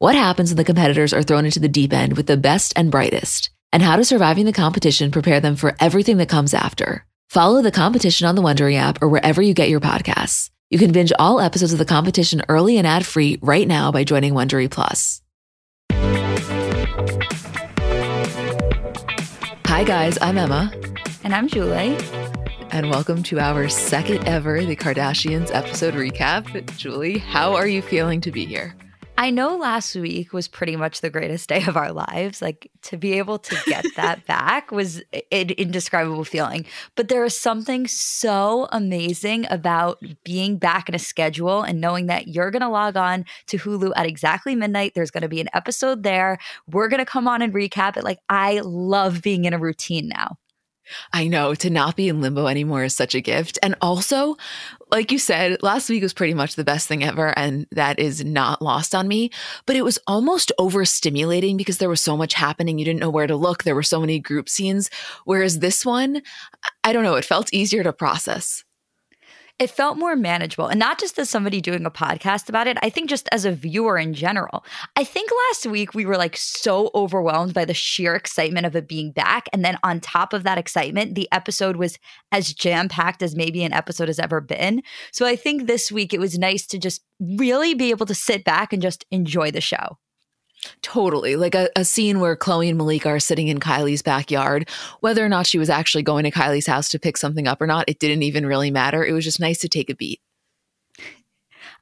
What happens when the competitors are thrown into the deep end with the best and brightest? And how does surviving the competition prepare them for everything that comes after? Follow the competition on the Wondery app or wherever you get your podcasts. You can binge all episodes of the competition early and ad free right now by joining Wondery Plus. Hi, guys, I'm Emma. And I'm Julie. And welcome to our second ever The Kardashians episode recap. Julie, how are you feeling to be here? I know last week was pretty much the greatest day of our lives. Like to be able to get that back was an indescribable feeling. But there is something so amazing about being back in a schedule and knowing that you're going to log on to Hulu at exactly midnight. There's going to be an episode there. We're going to come on and recap it. Like I love being in a routine now. I know to not be in limbo anymore is such a gift. And also, like you said, last week was pretty much the best thing ever. And that is not lost on me. But it was almost overstimulating because there was so much happening. You didn't know where to look. There were so many group scenes. Whereas this one, I don't know, it felt easier to process it felt more manageable. And not just as somebody doing a podcast about it, I think just as a viewer in general. I think last week we were like so overwhelmed by the sheer excitement of it being back. And then on top of that excitement, the episode was as jam packed as maybe an episode has ever been. So I think this week it was nice to just really be able to sit back and just enjoy the show. Totally. Like a, a, scene where Khloé and Malika are sitting in Kylie's backyard. Whether or not she was actually going to Kylie's house to pick something up or not, it didn't even really matter. It was just nice to take a beat.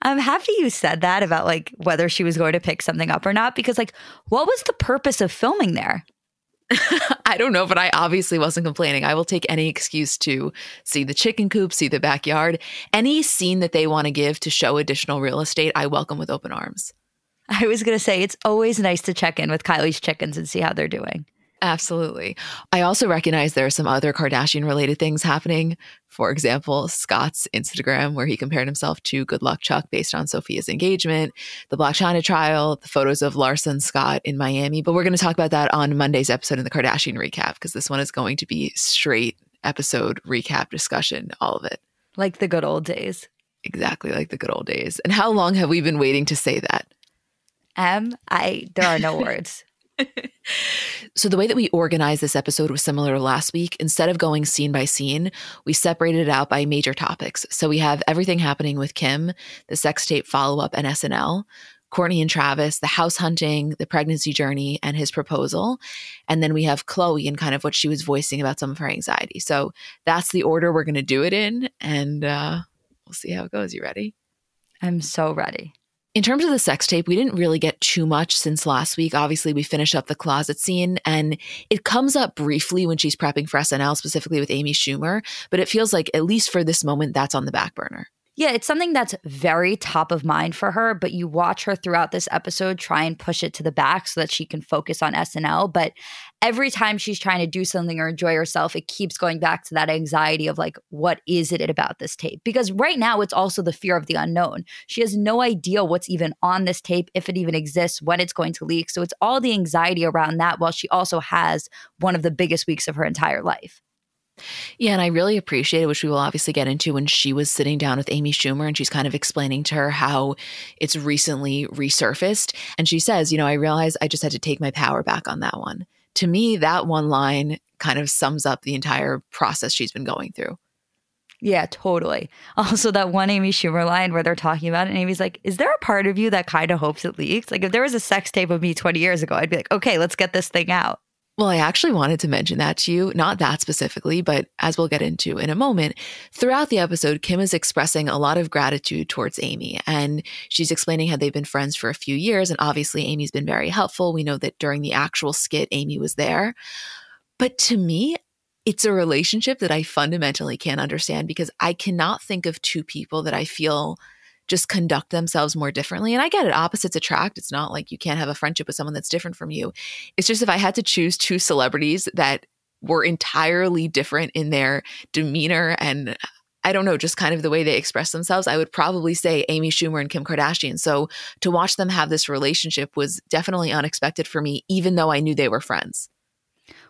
I'm happy you said that about like whether she was going to pick something up or not, because like, what was the purpose of filming there? I don't know, but I obviously wasn't complaining. I will take any excuse to see the chicken coop, see the backyard, any scene that they want to give to show additional real estate, I welcome with open arms. I was going to say it's always nice to check in with Kylie's chickens and see how they're doing. Absolutely. I also recognize there are some other Kardashian related things happening. For example, Scott's Instagram, where he compared himself to Good Luck Chuck based on Sofia's engagement, the Blac Chyna trial, the photos of Larsa and Scott in Miami. But we're going to talk about that on Monday's episode in the Kardashian recap, because this one is going to be straight episode recap discussion, all of it. Like the good old days. Exactly like the good old days. And how long have we been waiting to say that? M, I there are no words. so the way that we organized this episode was similar to last week. Instead of going scene by scene, we separated it out by major topics. So we have everything happening with Kim, the sex tape follow up, and SNL. Kourtney and Travis, the house hunting, the pregnancy journey, and his proposal. And then we have Khloé and kind of what she was voicing about some of her anxiety. So that's the order we're going to do it in. And uh, we'll see how it goes. You ready? I'm so ready. In terms of the sex tape, we didn't really get too much since last week. Obviously, we finished up the closet scene and it comes up briefly when she's prepping for SNL, specifically with Amy Schumer, but it feels like, at least for this moment, that's on the back burner. Yeah, it's something that's very top of mind for her, but you watch her throughout this episode try and push it to the back so that she can focus on SNL. But every time she's trying to do something or enjoy herself, it keeps going back to that anxiety of like, what is it about this tape? Because right now, it's also the fear of the unknown. She has no idea what's even on this tape, if it even exists, when it's going to leak. So it's all the anxiety around that while she also has one of the biggest weeks of her entire life. Yeah, and I really appreciate it, which we will obviously get into when she was sitting down with Amy Schumer and she's kind of explaining to her how it's recently resurfaced. And she says, You know, I realized I just had to take my power back on that one. To me, that one line kind of sums up the entire process she's been going through. Yeah, totally. Also, that one Amy Schumer line where they're talking about it, and Amy's like, Is there a part of you that kind of hopes it leaks? Like, if there was a sex tape of me 20 years ago, I'd be like, Okay, let's get this thing out. Well, I actually wanted to mention that to you, not that specifically, but as we'll get into in a moment, throughout the episode, Kim is expressing a lot of gratitude towards Amy. And she's explaining how they've been friends for a few years. And obviously, Amy's been very helpful. We know that during the actual skit, Amy was there. But to me, it's a relationship that I fundamentally can't understand because I cannot think of two people that I feel just conduct themselves more differently. And I get it, opposites attract. It's not like you can't have a friendship with someone that's different from you. It's just if I had to choose two celebrities that were entirely different in their demeanor and I don't know, just kind of the way they express themselves, I would probably say Amy Schumer and Kim Kardashian. So to watch them have this relationship was definitely unexpected for me, even though I knew they were friends.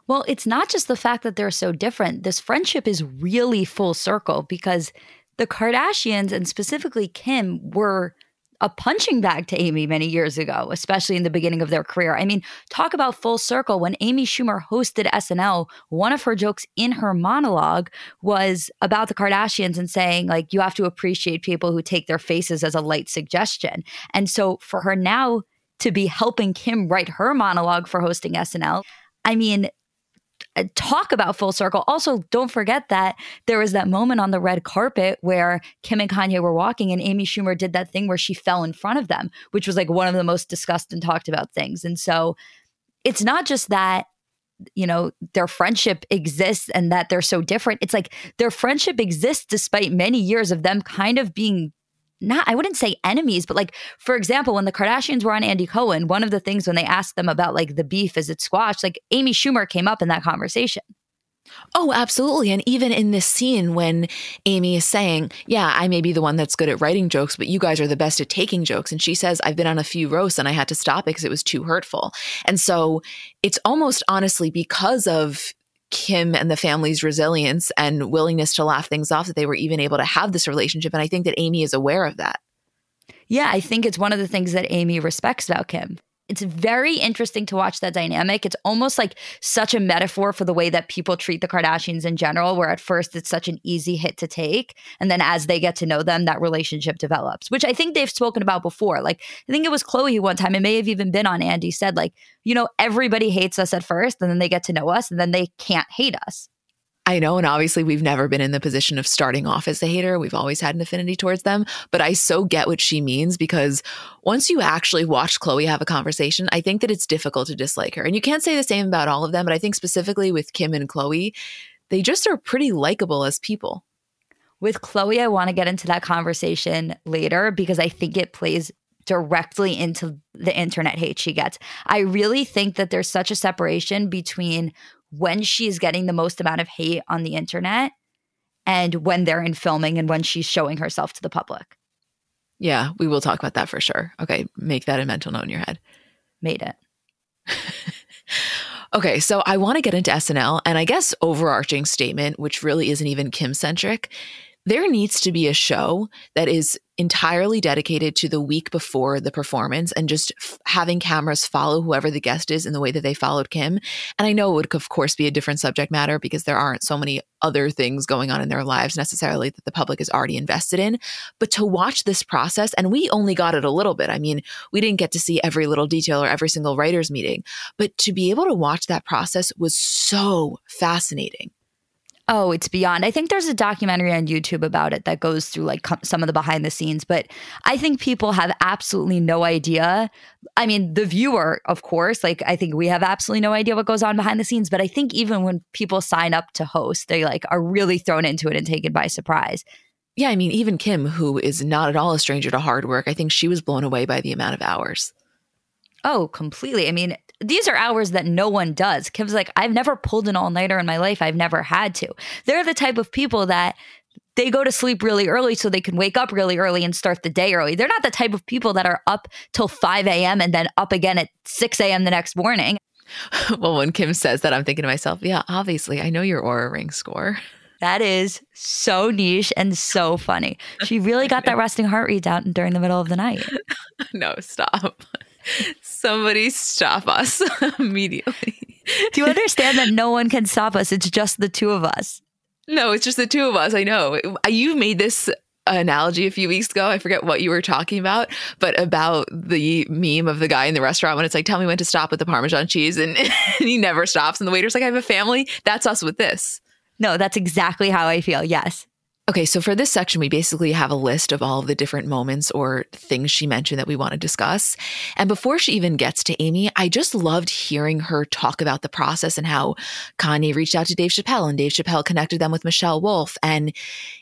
Well, it's not just the fact that they're so different. This friendship is really full circle because the Kardashians and specifically Kim were a punching bag to Amy many years ago, especially in the beginning of their career. I mean, talk about full circle. When Amy Schumer hosted SNL, one of her jokes in her monologue was about the Kardashians and saying, like, you have to appreciate people who take their faces as a light suggestion. And so for her now to be helping Kim write her monologue for hosting SNL, I mean, Uh, talk about full circle. Also, don't forget that there was that moment on the red carpet where Kim and Kanye were walking, and Amy Schumer did that thing where she fell in front of them, which was like one of the most discussed and talked about things. And so it's not just that you know their friendship exists and that they're so different it's like their friendship exists despite many years of them kind of being not I wouldn't say enemies, but like for example, when the Kardashians were on Andy Cohen, one of the things when they asked them about like the beef is it squashed, like Amy Schumer came up in that conversation. Oh, absolutely. And even in this scene when Amy is saying, Yeah, I may be the one that's good at writing jokes, but you guys are the best at taking jokes. And she says, I've been on a few roasts and I had to stop it because it was too hurtful. And so it's almost honestly because of Kim and the family's resilience and willingness to laugh things off that they were even able to have this relationship. And I think that Amy is aware of that. Yeah, I think it's one of the things that Amy respects about Kim it's very interesting to watch that dynamic. It's almost like such a metaphor for the way that people treat the Kardashians in general, where at first it's such an easy hit to take. And then as they get to know them, that relationship develops, which I think they've spoken about before. Like, I think it was Khloé one time, it may have even been on Andy said, like, you know, everybody hates us at first, and then they get to know us, and then they can't hate us. I know, and obviously we've never been in the position of starting off as a hater. We've always had an affinity towards them, but I so get what she means because once you actually watch Khloé have a conversation, I think that it's difficult to dislike her. And you can't say the same about all of them, but I think specifically with Kim and Khloé, they just are pretty likable as people. With Khloé, I want to get into that conversation later because I think it plays directly into the internet hate she gets. I really think that there's such a separation between when she's getting the most amount of hate on the internet and when they're in filming and when she's showing herself to the public. Yeah, we will talk about that for sure. Okay, make that a mental note in your head. Made it. okay, so I want to get into SNL and I guess overarching statement, which really isn't even Kim centric. There needs to be a show that is entirely dedicated to the week before the performance and just f- having cameras follow whoever the guest is in the way that they followed Kim. And I know it would, of course, be a different subject matter because there aren't so many other things going on in their lives necessarily that the public is already invested in. But to watch this process, and we only got it a little bit. I mean, we didn't get to see every little detail or every single writer's meeting, but to be able to watch that process was so fascinating. Oh, it's beyond. I think there's a documentary on YouTube about it that goes through like some of the behind the scenes, but I think people have absolutely no idea. I mean, the viewer, of course, like I think we have absolutely no idea what goes on behind the scenes, but I think even when people sign up to host, they like are really thrown into it and taken by surprise. Yeah, I mean, even Kim, who is not at all a stranger to hard work, I think she was blown away by the amount of hours. Oh, completely. I mean, these are hours that no one does. Kim's like, I've never pulled an all nighter in my life. I've never had to. They're the type of people that they go to sleep really early so they can wake up really early and start the day early. They're not the type of people that are up till 5 a.m. and then up again at 6 a.m. the next morning. Well, when Kim says that, I'm thinking to myself, yeah, obviously, I know your Oura ring score. That is so niche and so funny. She really got that resting heart rate down during the middle of the night. no, stop. Somebody stop us immediately. Do you understand that no one can stop us? It's just the two of us. No, it's just the two of us. I know. You made this analogy a few weeks ago. I forget what you were talking about, but about the meme of the guy in the restaurant when it's like, tell me when to stop with the Parmesan cheese. And, and he never stops. And the waiter's like, I have a family. That's us with this. No, that's exactly how I feel. Yes. Okay, so for this section, we basically have a list of all of the different moments or things she mentioned that we want to discuss. And before she even gets to Amy, I just loved hearing her talk about the process and how Kanye reached out to Dave Chappelle and Dave Chappelle connected them with Michelle Wolf and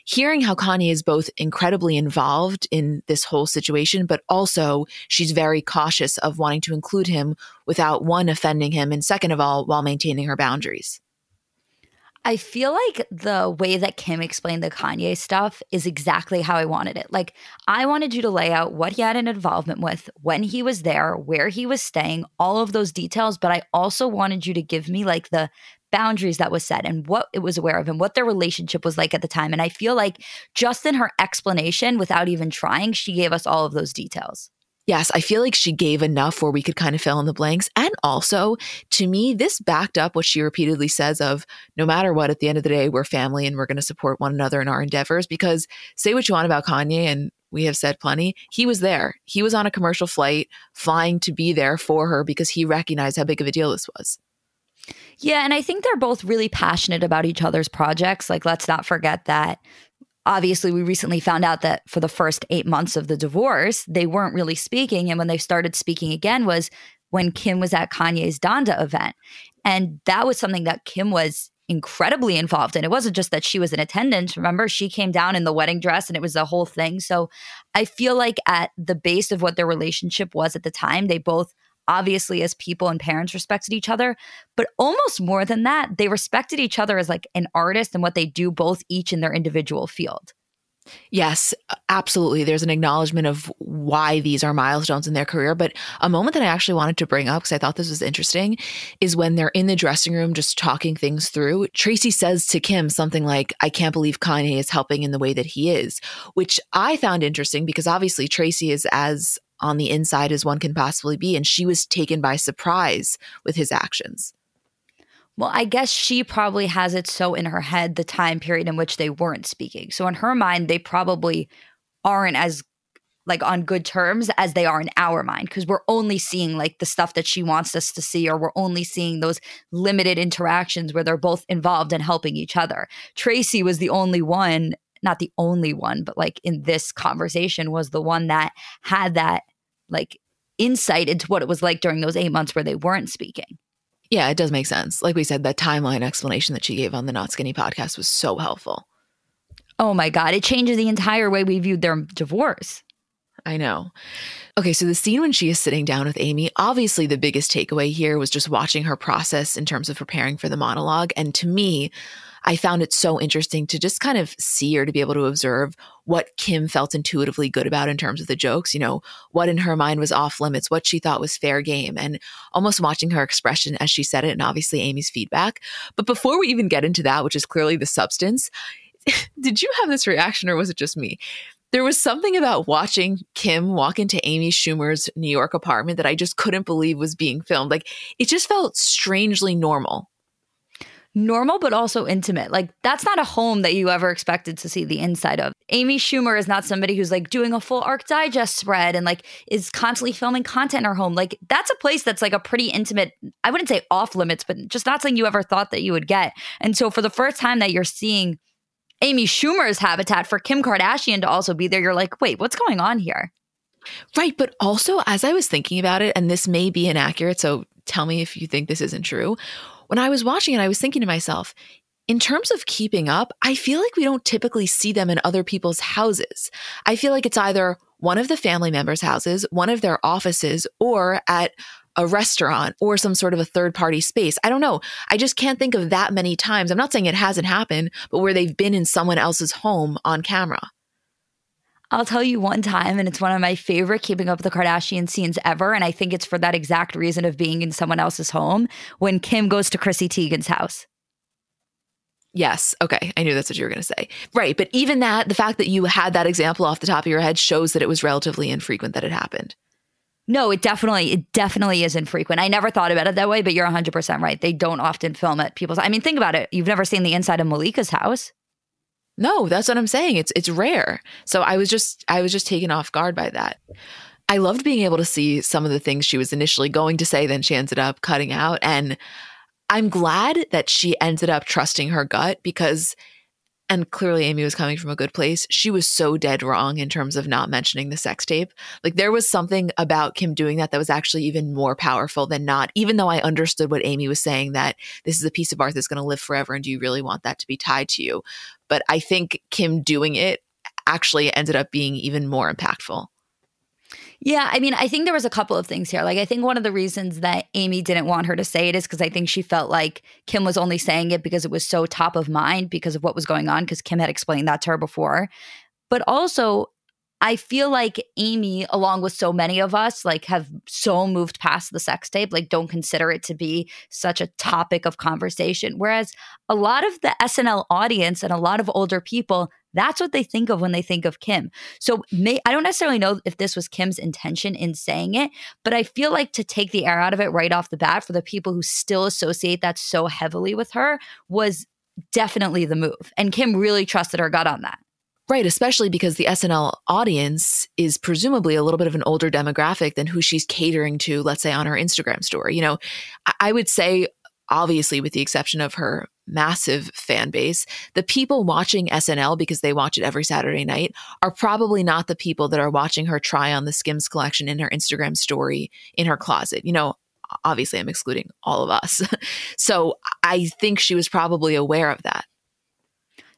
hearing how Kanye is both incredibly involved in this whole situation, but also she's very cautious of wanting to include him without one, offending him, and second of all, while maintaining her boundaries. I feel like the way that Kim explained the Kanye stuff is exactly how I wanted it. Like, I wanted you to lay out what he had an involvement with, when he was there, where he was staying, all of those details. But I also wanted you to give me like the boundaries that was set and what it was aware of and what their relationship was like at the time. And I feel like just in her explanation, without even trying, she gave us all of those details. Yes, I feel like she gave enough where we could kind of fill in the blanks. And also, to me, this backed up what she repeatedly says of no matter what, at the end of the day, we're family and we're going to support one another in our endeavors. Because say what you want about Kanye, and we have said plenty, he was there. He was on a commercial flight flying to be there for her because he recognized how big of a deal this was. Yeah, and I think they're both really passionate about each other's projects. Like, let's not forget that obviously we recently found out that for the first eight months of the divorce they weren't really speaking. And when they started speaking again was when kim was at kanye's donda event. And that was something that kim was incredibly involved in. It wasn't just that she was in attendance. Remember she came down in the wedding dress and it was a whole thing. So i feel like at the base of what their relationship was at the time they both obviously as people and parents respected each other but almost more than that they respected each other as like an artist and what they do both each in their individual field Yes, absolutely. There's an acknowledgement of why these are milestones in their career. But a moment that I actually wanted to bring up because I thought this was interesting is when they're in the dressing room just talking things through. Tracy says to Kim something like, I can't believe Kanye is helping in the way that he is, which I found interesting because obviously Tracy is as on the inside as one can possibly be. And she was taken by surprise with his actions. Well, I guess she probably has it so in her head the time period in which they weren't speaking. So in her mind, they probably aren't as like on good terms as they are in our mind because we're only seeing like the stuff that she wants us to see or we're only seeing those limited interactions where they're both involved and helping each other. Tracy was the only one not the only one, but like in this conversation was the one that had that like insight into what it was like during those eight months where they weren't speaking. Yeah, it does make sense. Like we said, that timeline explanation that she gave on the Not Skinny podcast was so helpful. Oh my God. It changes the entire way we viewed their divorce. I know. Okay, so the scene when she is sitting down with Amy, obviously the biggest takeaway here was just watching her process in terms of preparing for the monologue. And to me, I found it so interesting to just kind of see or to be able to observe what Kim felt intuitively good about in terms of the jokes, you know, what in her mind was off limits, what she thought was fair game, and almost watching her expression as she said it, and obviously Amy's feedback. But before we even get into that, which is clearly the substance, did you have this reaction or was it just me? There was something about watching Kim walk into Amy Schumer's New York apartment that I just couldn't believe was being filmed. Like it just felt strangely normal normal but also intimate. Like that's not a home that you ever expected to see the inside of. Amy Schumer is not somebody who's like doing a full Arch Digest spread and like is constantly filming content in her home. Like that's a place that's like a pretty intimate, I wouldn't say off limits, but just not something you ever thought that you would get. And so for the first time that you're seeing Amy Schumer's habitat for Kim Kardashian to also be there, you're like, wait, what's going on here? Right. But also, as I was thinking about it, and this may be inaccurate, so tell me if you think this isn't true when I was watching it, I was thinking to myself, in terms of keeping up, I feel like we don't typically see them in other people's houses. I feel like it's either one of the family members' houses, one of their offices, or at a restaurant or some sort of a third party space. I don't know. I just can't think of that many times. I'm not saying it hasn't happened, but where they've been in someone else's home on camera. I'll tell you one time, and it's one of my favorite Keeping Up with the Kardashian scenes ever. And I think it's for that exact reason of being in someone else's home when Kim goes to Chrissy Teigen's house. Yes. Okay. I knew that's what you were going to say. Right. But even that, the fact that you had that example off the top of your head shows that it was relatively infrequent that it happened. No, it definitely, it definitely is infrequent. I never thought about it that way, but you're 100% right. They don't often film at people's. I mean, think about it. You've never seen the inside of Malika's house. No, that's what I'm saying. It's it's rare. So I was just I was just taken off guard by that. I loved being able to see some of the things she was initially going to say, then she ended up cutting out. And I'm glad that she ended up trusting her gut because and clearly Amy was coming from a good place. She was so dead wrong in terms of not mentioning the sex tape. Like there was something about Kim doing that that was actually even more powerful than not, even though I understood what Amy was saying that this is a piece of art that's going to live forever. And do you really want that to be tied to you? But I think Kim doing it actually ended up being even more impactful. Yeah, I mean, I think there was a couple of things here. Like, I think one of the reasons that Amy didn't want her to say it is because I think she felt like Kim was only saying it because it was so top of mind because of what was going on, because Kim had explained that to her before. But also, I feel like Amy, along with so many of us, like have so moved past the sex tape, like don't consider it to be such a topic of conversation. Whereas a lot of the SNL audience and a lot of older people, that's what they think of when they think of Kim. So may, I don't necessarily know if this was Kim's intention in saying it, but I feel like to take the air out of it right off the bat for the people who still associate that so heavily with her was definitely the move. And Kim really trusted her gut on that. Right, especially because the SNL audience is presumably a little bit of an older demographic than who she's catering to, let's say, on her Instagram story. You know, I would say, obviously, with the exception of her massive fan base, the people watching SNL because they watch it every Saturday night are probably not the people that are watching her try on the Skims collection in her Instagram story in her closet. You know, obviously, I'm excluding all of us. so I think she was probably aware of that.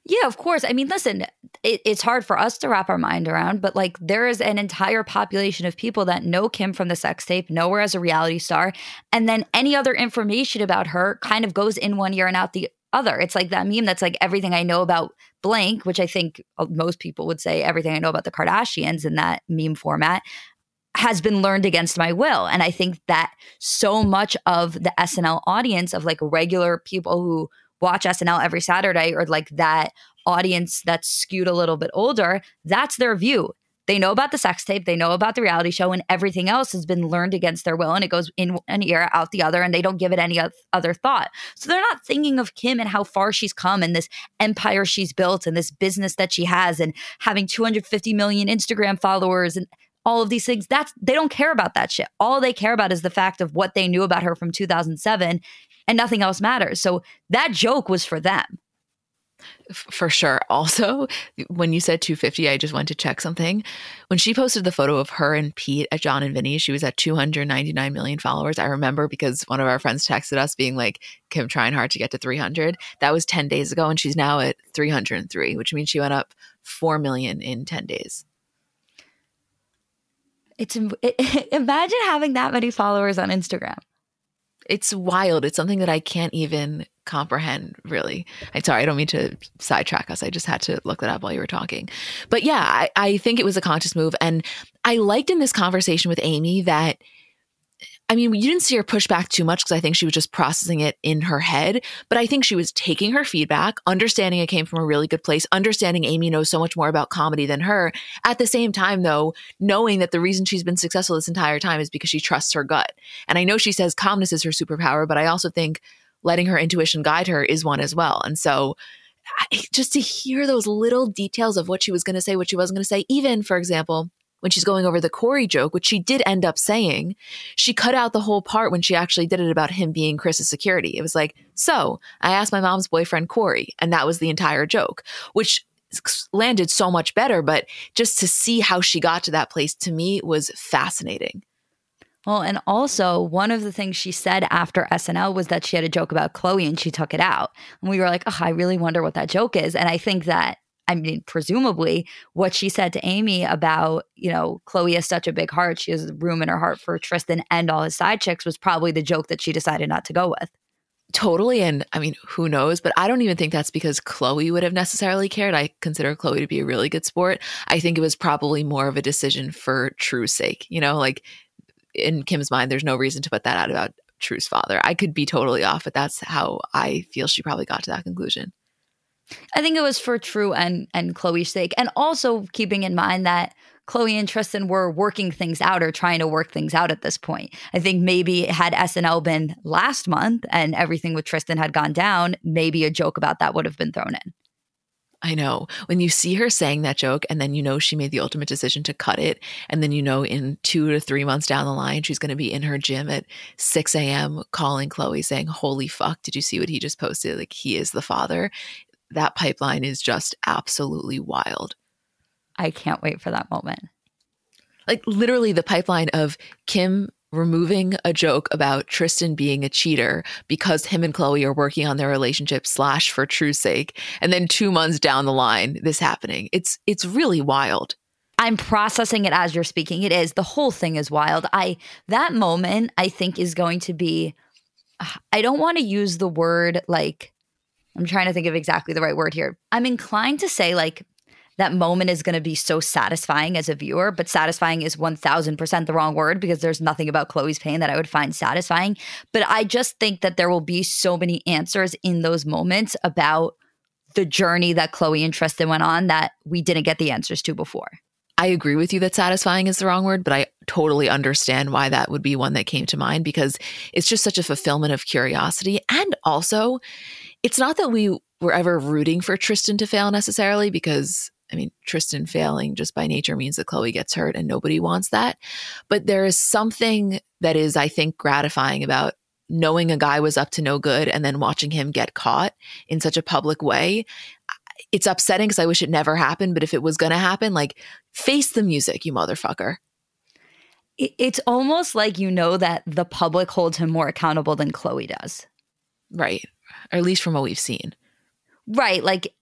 Yeah, of course. I mean, listen, it, it's hard for us to wrap our mind around, but like there is an entire population of people that know Kim from the sex tape, know her as a reality star, and then any other information about her kind of goes in one ear and out the other. It's like that meme that's like everything I know about blank, which I think uh, most people would say everything I know about the Kardashians in that meme format has been learned against my will. And I think that so much of the SNL audience of like regular people who watch SNL every Saturday or like that audience that's skewed a little bit older, that's their view. They know about the sex tape, they know about the reality show, and everything else has been learned against their will and it goes in an ear, out the other, and they don't give it any other thought. So they're not thinking of Kim and how far she's come and this empire she's built and this business that she has and having 250 million Instagram followers and all of these things. That's they don't care about that shit. All they care about is the fact of what they knew about her from 2007 and nothing else matters. So that joke was for them. For sure. Also, when you said 250, I just went to check something. When she posted the photo of her and Pete at Jon and Vinny, she was at 299 million followers. I remember because one of our friends texted us being like, Kim trying hard to get to 300. That was 10 days ago, and she's now at 303, which means she went up 4 million in 10 days. It's it, imagine having that many followers on Instagram it's wild. It's something that I can't even comprehend, really. I'm sorry, I don't mean to sidetrack us. I just had to look that up while you were talking. But yeah, I, I think it was a conscious move. And I liked in this conversation with Amy that – I mean, you didn't see her push back too much because I think she was just processing it in her head. But I think she was taking her feedback, understanding it came from a really good place, understanding Amy knows so much more about comedy than her. At the same time, though, knowing that the reason she's been successful this entire time is because she trusts her gut. And I know she says calmness is her superpower, but I also think letting her intuition guide her is one as well. And so, just to hear those little details of what she was going to say, what she wasn't going to say, even, for example, when she's going over the Corey joke, which she did end up saying, she cut out the whole part when she actually did it about him being Chris's security. It was like, so I asked my mom's boyfriend Corey, and that was the entire joke, which landed so much better. But just to see how she got to that place to me was fascinating. Well, and also one of the things she said after SNL was that she had a joke about Khloé and she took it out. And we were like, oh, I really wonder what that joke is. And I think that I mean, presumably what she said to Amy about, you know, Khloé has such a big heart. She has room in her heart for Tristan and all his side chicks was probably the joke that she decided not to go with. Totally. And I mean, who knows? But I don't even think that's because Khloé would have necessarily cared. I consider Khloé to be a really good sport. I think it was probably more of a decision for True's sake. You know, like in Kim's mind, there's no reason to put that out about True's father. I could be totally off, but that's how I feel she probably got to that conclusion. I think it was for True and and Khloé's sake, and also keeping in mind that Khloé and Tristan were working things out or trying to work things out at this point. I think maybe had SNL been last month and everything with Tristan had gone down, maybe a joke about that would have been thrown in. I know. When you see her saying that joke and then you know she made the ultimate decision to cut it, and then you know in two to three months down the line, she's going to be in her gym at 6 a.m. calling Khloé saying, Holy fuck, did you see what he just posted? Like, he is the father that pipeline is just absolutely wild. I can't wait for that moment. Like literally the pipeline of Kim removing a joke about Tristan being a cheater because him and Khloé are working on their relationship slash for true sake. And then two months down the line, this happening. It's it's really wild. I'm processing it as you're speaking. It is. The whole thing is wild. I that moment I think is going to be I don't want to use the word like I'm trying to think of exactly the right word here. I'm inclined to say like that moment is going to be so satisfying as a viewer, but satisfying is 1000% the wrong word because there's nothing about Khloé's pain that I would find satisfying. But I just think that there will be so many answers in those moments about the journey that Khloé and Tristan went on that we didn't get the answers to before. I agree with you that satisfying is the wrong word, but I totally understand why that would be one that came to mind because it's just such a fulfillment of curiosity. And also, it's not that we were ever rooting for Tristan to fail necessarily because I mean, Tristan failing just by nature means that Khloé gets hurt and nobody wants that. But there is something that is, I think, gratifying about knowing a guy was up to no good and then watching him get caught in such a public way. It's upsetting because I wish it never happened. But if it was going to happen, like, face the music, you motherfucker. It's almost like you know that the public holds him more accountable than Khloé does. Right. Or at least from what we've seen. Right. Like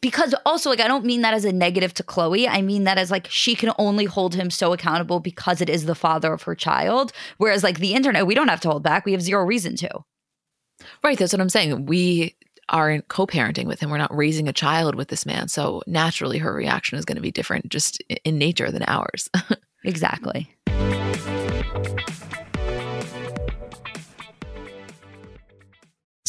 because also like I don't mean that as a negative to Khloé. I mean that as like she can only hold him so accountable because it is the father of her child. Whereas like the internet, we don't have to hold back. We have zero reason to. Right. That's what I'm saying. We aren't co-parenting with him. We're not raising a child with this man. So naturally her reaction is going to be different just in nature than ours. exactly.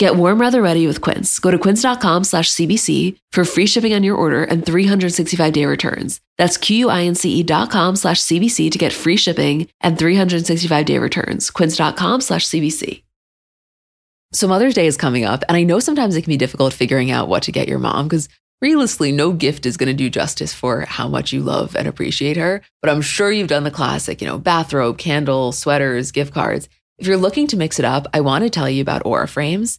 Get warm weather ready with Quince. Go to quince.com slash CBC for free shipping on your order and 365 day returns. That's Q-U-I-N-C-E dot com slash CBC to get free shipping and 365 day returns. Quince.com slash CBC. So Mother's Day is coming up, and I know sometimes it can be difficult figuring out what to get your mom because realistically, no gift is going to do justice for how much you love and appreciate her. But I'm sure you've done the classic, you know, bathrobe, candle, sweaters, gift cards. If you're looking to mix it up, I want to tell you about Aura Frames.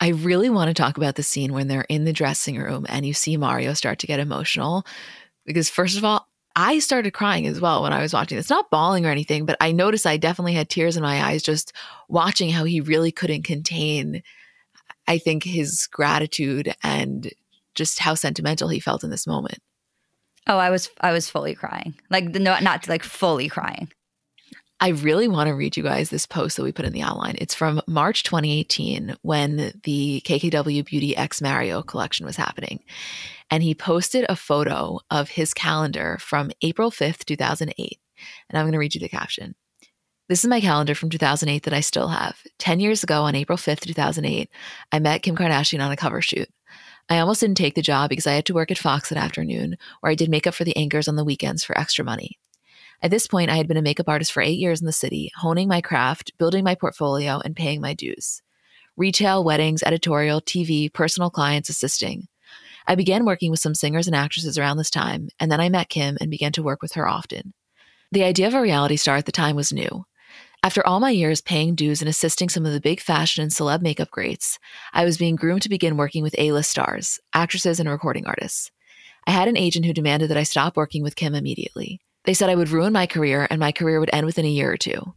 I really want to talk about the scene when they're in the dressing room and you see Mario start to get emotional. Because, first of all, I started crying as well when I was watching this. Not bawling or anything, but I noticed I definitely had tears in my eyes just watching how he really couldn't contain, I think, his gratitude and just how sentimental he felt in this moment. Oh, I was I was fully crying. Like no not like fully crying. I really want to read you guys this post that we put in the outline. It's from March 2018 when the KKW Beauty X Mario collection was happening. And he posted a photo of his calendar from April 5th, 2008. And I'm going to read you the caption. This is my calendar from 2008 that I still have. 10 years ago, on April 5th, 2008, I met Kim Kardashian on a cover shoot. I almost didn't take the job because I had to work at Fox that afternoon, where I did makeup for the anchors on the weekends for extra money. At this point, I had been a makeup artist for eight years in the city, honing my craft, building my portfolio, and paying my dues. Retail, weddings, editorial, TV, personal clients, assisting. I began working with some singers and actresses around this time, and then I met Kim and began to work with her often. The idea of a reality star at the time was new. After all my years paying dues and assisting some of the big fashion and celeb makeup greats, I was being groomed to begin working with A list stars, actresses, and recording artists. I had an agent who demanded that I stop working with Kim immediately. They said I would ruin my career and my career would end within a year or two,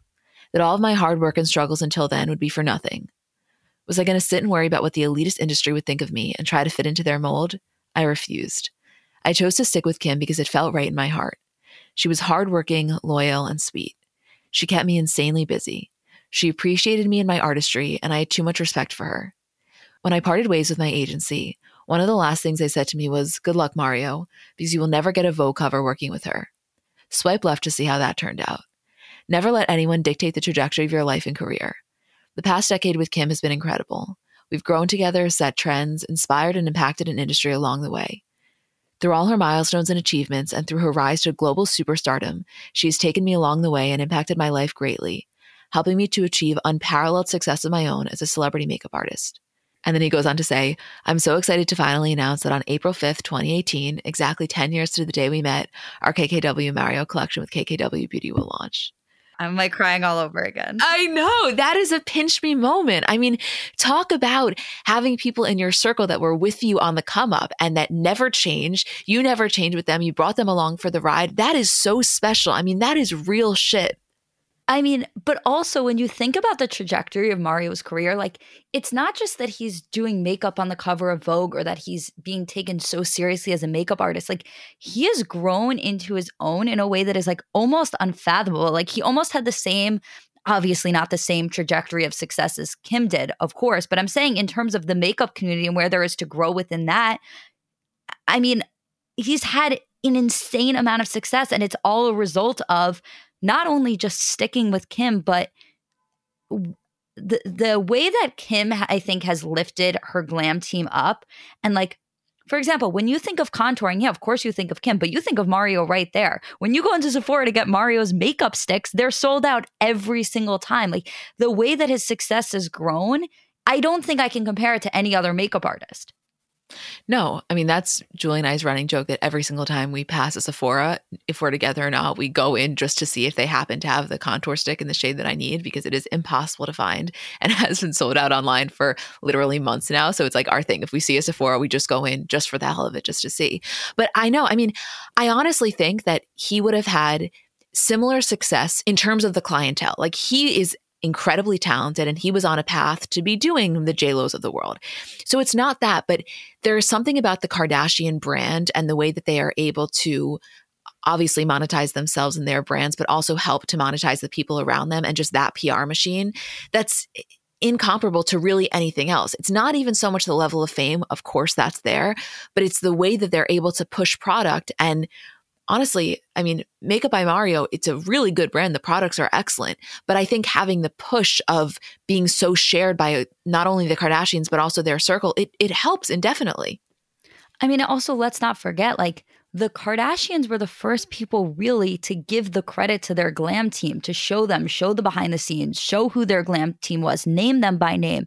that all of my hard work and struggles until then would be for nothing. Was I going to sit and worry about what the elitist industry would think of me and try to fit into their mold? I refused. I chose to stick with Kim because it felt right in my heart. She was hardworking, loyal, and sweet. She kept me insanely busy. She appreciated me and my artistry, and I had too much respect for her. When I parted ways with my agency, one of the last things they said to me was, Good luck, Mario, because you will never get a Vogue cover working with her. Swipe left to see how that turned out. Never let anyone dictate the trajectory of your life and career. The past decade with Kim has been incredible. We've grown together, set trends, inspired and impacted an industry along the way. Through all her milestones and achievements, and through her rise to global superstardom, she has taken me along the way and impacted my life greatly, helping me to achieve unparalleled success of my own as a celebrity makeup artist. And then he goes on to say, I'm so excited to finally announce that on April 5th, 2018, exactly 10 years to the day we met, our KKW Mario collection with KKW Beauty will launch. I'm like crying all over again. I know. That is a pinch me moment. I mean, talk about having people in your circle that were with you on the come up and that never changed. You never changed with them. You brought them along for the ride. That is so special. I mean, that is real shit. I mean, but also when you think about the trajectory of Mario's career, like it's not just that he's doing makeup on the cover of Vogue or that he's being taken so seriously as a makeup artist. Like he has grown into his own in a way that is like almost unfathomable. Like he almost had the same obviously not the same trajectory of success as Kim did, of course, but I'm saying in terms of the makeup community and where there is to grow within that, I mean, he's had an insane amount of success and it's all a result of not only just sticking with Kim, but the the way that Kim I think has lifted her glam team up and like for example, when you think of contouring, yeah, of course you think of Kim, but you think of Mario right there. When you go into Sephora to get Mario's makeup sticks, they're sold out every single time. Like the way that his success has grown, I don't think I can compare it to any other makeup artist. No, I mean that's Julie and I's running joke that every single time we pass a Sephora, if we're together or not, we go in just to see if they happen to have the contour stick in the shade that I need because it is impossible to find and has been sold out online for literally months now. So it's like our thing. If we see a Sephora, we just go in just for the hell of it, just to see. But I know, I mean, I honestly think that he would have had similar success in terms of the clientele. Like he is incredibly talented and he was on a path to be doing the JLo's of the world. So it's not that, but there is something about the Kardashian brand and the way that they are able to obviously monetize themselves and their brands, but also help to monetize the people around them and just that PR machine that's incomparable to really anything else. It's not even so much the level of fame, of course that's there, but it's the way that they're able to push product and honestly, I mean, Makeup by Mario, it's a really good brand. The products are excellent. But I think having the push of being so shared by uh, not only the Kardashians, but also their circle, it, it helps indefinitely. I mean, also, let's not forget, like, the Kardashians were the first people really to give the credit to their glam team, to show them, show the behind the scenes, show who their glam team was, name them by name.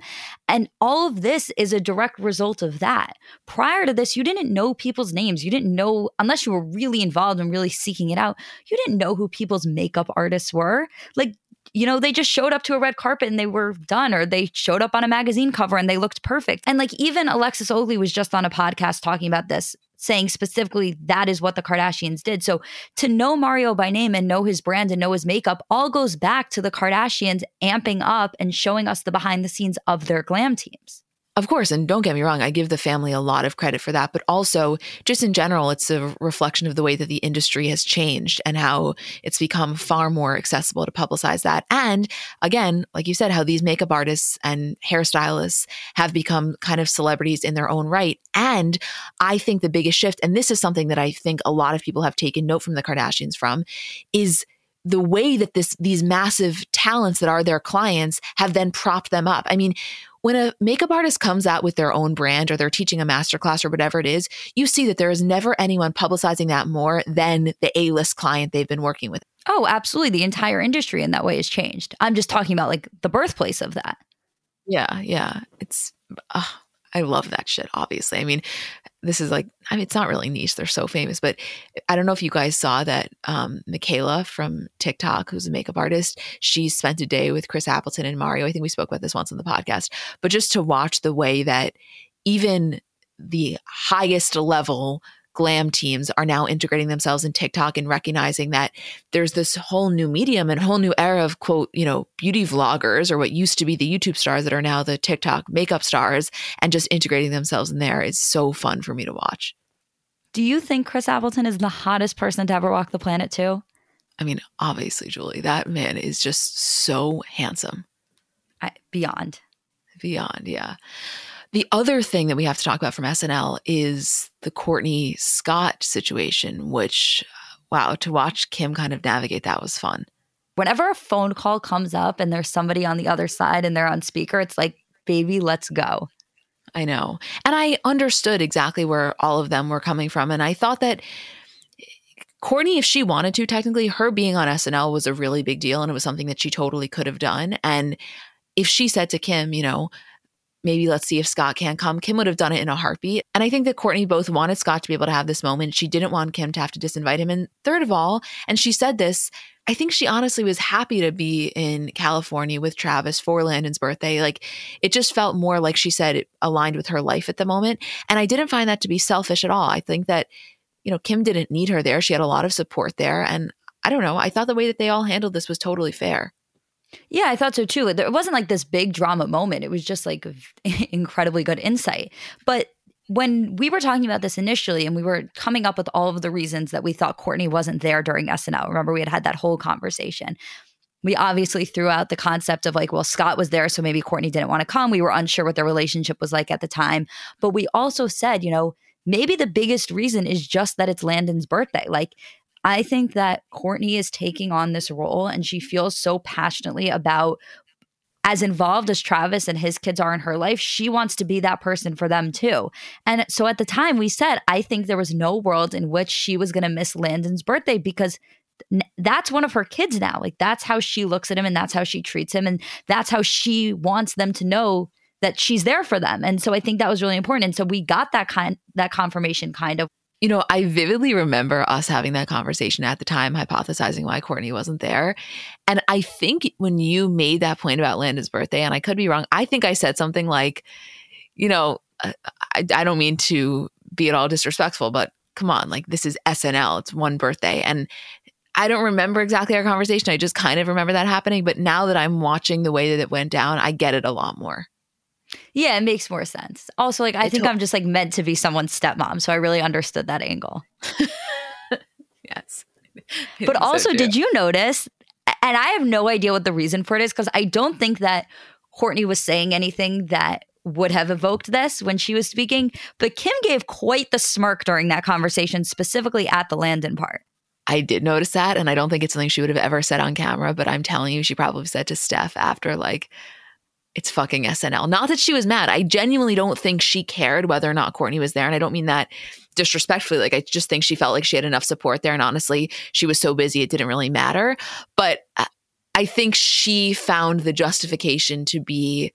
And all of this is a direct result of that. Prior to this, you didn't know people's names. You didn't know, unless you were really involved and really seeking it out, you didn't know who people's makeup artists were. Like, you know, they just showed up to a red carpet and they were done, or they showed up on a magazine cover and they looked perfect. And like even Alexis Ohly was just on a podcast talking about this saying specifically that is what the Kardashians did. So to know Mario by name and know his brand and know his makeup all goes back to the Kardashians amping up and showing us the behind the scenes of their glam teams. Of course, and don't get me wrong, I give the family a lot of credit for that, but also just in general, it's a reflection of the way that the industry has changed and how it's become far more accessible to publicize that. And again, like you said, how these makeup artists and hairstylists have become kind of celebrities in their own right. And I think the biggest shift, and this is something that I think a lot of people have taken note from the Kardashians from, is the way that this these massive talents that are their clients have then propped them up. I mean, when a makeup artist comes out with their own brand or they're teaching a masterclass or whatever it is, you see that there is never anyone publicizing that more than the A-list client they've been working with. Oh, absolutely. The entire industry in that way has changed. I'm just talking about like the birthplace of that. Yeah, yeah. It's uh, I love that shit, obviously. I mean, this is like, I mean, it's not really niche. They're so famous, but I don't know if you guys saw that um, Michaela from TikTok, who's a makeup artist, she spent a day with Chris Appleton and Mario. I think we spoke about this once on the podcast, but just to watch the way that even the highest level glam teams are now integrating themselves in TikTok and recognizing that there's this whole new medium and whole new era of quote, you know, beauty vloggers or what used to be the YouTube stars that are now the TikTok makeup stars and just integrating themselves in there is so fun for me to watch. Do you think Chris Appleton is the hottest person to ever walk the planet too? I mean, obviously, Julie, that man is just so handsome. I, beyond. Beyond, yeah. The other thing that we have to talk about from SNL is the Kourtney Scott situation, which, wow, to watch Kim kind of navigate that was fun. Whenever a phone call comes up and there's somebody on the other side and they're on speaker, it's like, baby, let's go. I know. And I understood exactly where all of them were coming from. And I thought that Kourtney, if she wanted to, technically, her being on SNL was a really big deal and it was something that she totally could have done. And if she said to Kim, you know, maybe let's see if Scott can come. Kim would have done it in a heartbeat. And I think that Kourtney both wanted Scott to be able to have this moment. She didn't want Kim to have to disinvite him. And third of all, and she said this, I think she honestly was happy to be in California with Travis for Landon's birthday. Like it just felt more like she said it aligned with her life at the moment. And I didn't find that to be selfish at all. I think that, you know, Kim didn't need her there. She had a lot of support there. And I don't know. I thought the way that they all handled this was totally fair. Yeah, I thought so too. It wasn't like this big drama moment. It was just like incredibly good insight. But when we were talking about this initially and we were coming up with all of the reasons that we thought Kourtney wasn't there during SNL, remember we had had that whole conversation. We obviously threw out the concept of like, well, Scott was there, so maybe Kourtney didn't want to come. We were unsure what their relationship was like at the time. But we also said, you know, maybe the biggest reason is just that it's Landon's birthday. Like, I think that Kourtney is taking on this role and she feels so passionately about as involved as Travis and his kids are in her life, she wants to be that person for them too. And so at the time we said, I think there was no world in which she was going to miss Landon's birthday because that's one of her kids now. Like that's how she looks at him and that's how she treats him and that's how she wants them to know that she's there for them. And so I think that was really important. And so we got that kind that confirmation kind of you know, I vividly remember us having that conversation at the time, hypothesizing why Kourtney wasn't there. And I think when you made that point about Landon's birthday, and I could be wrong, I think I said something like, you know, uh, I, I don't mean to be at all disrespectful, but come on, like this is SNL, it's one birthday. And I don't remember exactly our conversation. I just kind of remember that happening. But now that I'm watching the way that it went down, I get it a lot more. Yeah, it makes more sense. Also, like I think I'm just like meant to be someone's stepmom, so I really understood that angle. yes. But also, so did you notice? And I have no idea what the reason for it is because I don't think that Kourtney was saying anything that would have evoked this when she was speaking. But Kim gave quite the smirk during that conversation, specifically at the Landon part. I did notice that, and I don't think it's something she would have ever said on camera. But I'm telling you, she probably said to Steph after like it's fucking SNL. Not that she was mad. I genuinely don't think she cared whether or not Kourtney was there. And I don't mean that disrespectfully. Like, I just think she felt like she had enough support there. And honestly, she was so busy, it didn't really matter. But uh, I think she found the justification to be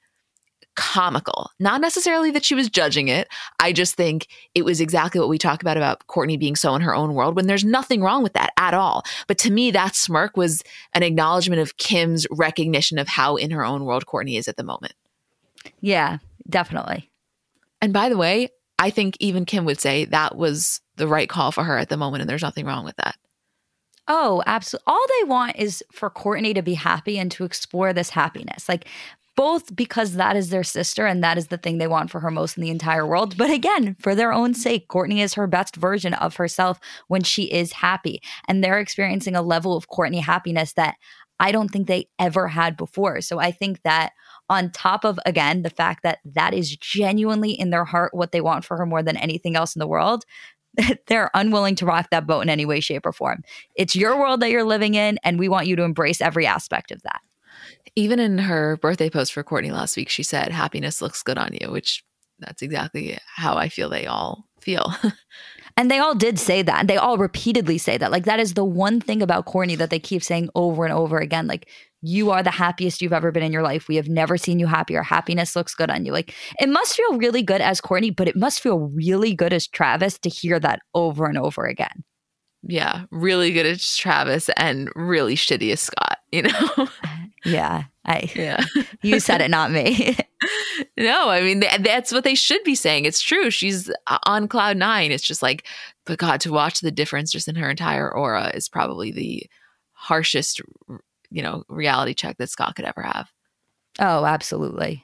comical. Not necessarily that she was judging it. I just think it was exactly what we talk about about Kourtney being so in her own world when there's nothing wrong with that at all. But to me, that smirk was an acknowledgement of Kim's recognition of how in her own world Kourtney is at the moment. Yeah, definitely. And by the way, I think even Kim would say that was the right call for her at the moment, and there's nothing wrong with that. Oh, absolutely. All they want is for Kourtney to be happy and to explore this happiness. Like both because that is their sister and that is the thing they want for her most in the entire world. But again, for their own sake, Kourtney is her best version of herself when she is happy. And they're experiencing a level of Kourtney happiness that I don't think they ever had before. So I think that on top of, again, the fact that that is genuinely in their heart what they want for her more than anything else in the world, they're unwilling to rock that boat in any way, shape, or form. It's your world that you're living in, and we want you to embrace every aspect of that. Even in her birthday post for Kourtney last week, she said, Happiness looks good on you, which that's exactly how I feel they all feel. And they all did say that. They all repeatedly say that. Like, that is the one thing about Kourtney that they keep saying over and over again. Like, you are the happiest you've ever been in your life. We have never seen you happier. Happiness looks good on you. Like, it must feel really good as Kourtney, but it must feel really good as Travis to hear that over and over again. Yeah, really good as Travis and really shitty as Scott, you know? yeah. I yeah. you said it, not me. no, I mean that's what they should be saying. It's true. She's uh, on cloud nine. It's just like, but God, to watch the difference just in her entire aura is probably the harshest, you know, reality check that Scott could ever have. Oh, absolutely.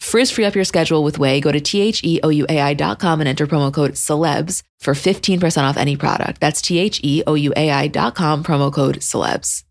Frizz free up your schedule with OUAI. Go to T-H-E-O-U-A-I.com and enter promo code celebs for 15% off any product. That's T-H-E-O-U-A-I.com, promo code celebs.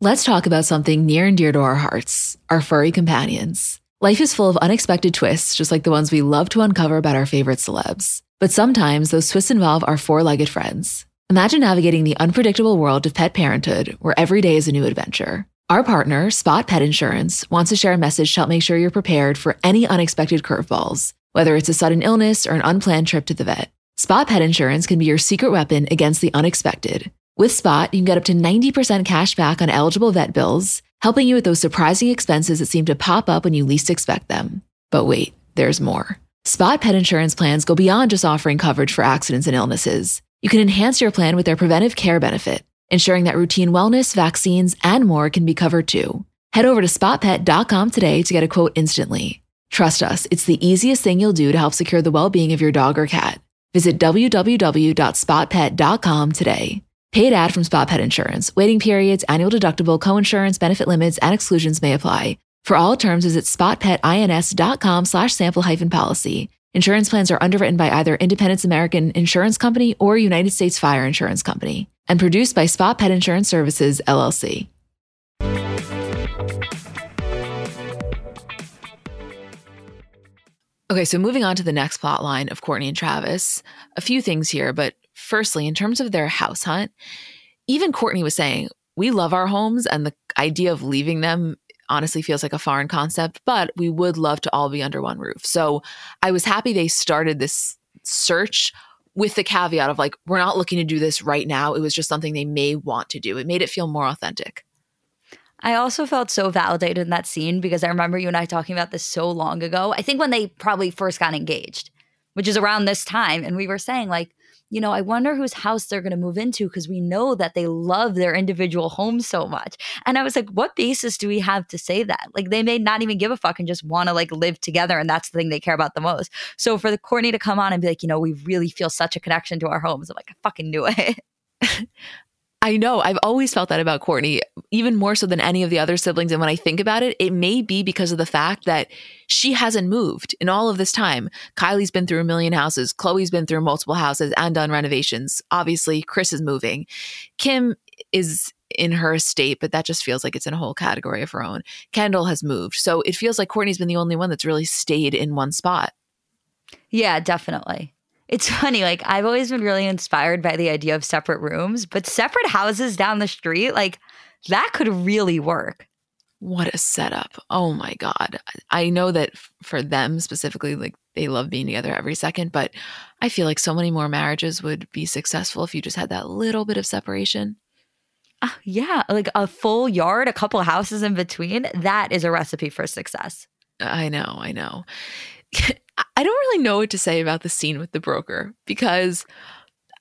Let's talk about something near and dear to our hearts, our furry companions. Life is full of unexpected twists, just like the ones we love to uncover about our favorite celebs. But sometimes those twists involve our four-legged friends. Imagine navigating the unpredictable world of pet parenthood, where every day is a new adventure. Our partner, Spot Pet Insurance, wants to share a message to help make sure you're prepared for any unexpected curveballs, whether it's a sudden illness or an unplanned trip to the vet. Spot Pet Insurance can be your secret weapon against the unexpected. With Spot, you can get up to 90% cash back on eligible vet bills, helping you with those surprising expenses that seem to pop up when you least expect them. But wait, there's more. Spot Pet Insurance plans go beyond just offering coverage for accidents and illnesses. You can enhance your plan with their preventive care benefit ensuring that routine wellness, vaccines, and more can be covered too. Head over to spotpet.com today to get a quote instantly. Trust us, it's the easiest thing you'll do to help secure the well being of your dog or cat. Visit www.spotpet.com today. Paid ad from Spot Pet Insurance. Waiting periods, annual deductible, co-insurance, benefit limits, and exclusions may apply. For all terms, visit spotpetins.com slash sample hyphen policy. Insurance plans are underwritten by either Independence American Insurance Company or United States Fire Insurance Company and produced by Spot Pet Insurance Services, LLC. Okay, so moving on to the next plot line of Kourtney and Travis, a few things here, but firstly, in terms of their house hunt, even Kourtney was saying, we love our homes and the idea of leaving them honestly feels like a foreign concept, but we would love to all be under one roof. So I was happy they started this search with the caveat of like, we're not looking to do this right now. It was just something they may want to do. It made it feel more authentic. I also felt so validated in that scene because I remember you and I talking about this so long ago. I think when they probably first got engaged, which is around this time. And we were saying, like, you know, I wonder whose house they're going to move into because we know that they love their individual homes so much. And I was like, what basis do we have to say that? Like, they may not even give a fuck and just want to like live together. And that's the thing they care about the most. So for the Kourtney to come on and be like, you know, we really feel such a connection to our homes, I'm like, I fucking knew it. I know. I've always felt that about Kourtney, even more so than any of the other siblings. And when I think about it, it may be because of the fact that she hasn't moved in all of this time. Kylie's been through a million houses. Khloé's been through multiple houses and done renovations. Obviously, Kris is moving. Kim is in her estate, but that just feels like it's in a whole category of her own. Kendall has moved. So it feels like Kourtney's been the only one that's really stayed in one spot. Yeah, definitely. It's funny, like I've always been really inspired by the idea of separate rooms, but separate houses down the street, like that could really work. What a setup. Oh my God. I know that for them specifically, like they love being together every second, but I feel like so many more marriages would be successful if you just had that little bit of separation. Uh, yeah, like a full yard, a couple houses in between. That is a recipe for success. I know, I know. I don't really know what to say about the scene with the broker because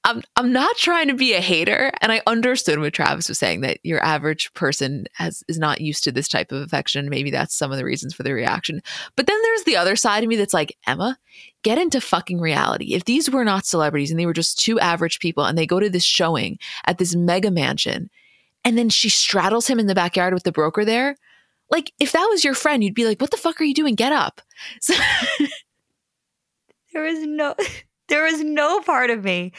I'm I'm not trying to be a hater, and I understood what Travis was saying that your average person has is not used to this type of affection. Maybe that's some of the reasons for the reaction. But then there's the other side of me that's like, Emma, get into fucking reality. If these were not celebrities and they were just two average people and they go to this showing at this mega mansion, and then she straddles him in the backyard with the broker there, like if that was your friend, you'd be like, "What the fuck are you doing? Get up!" So there was no, there was no part of me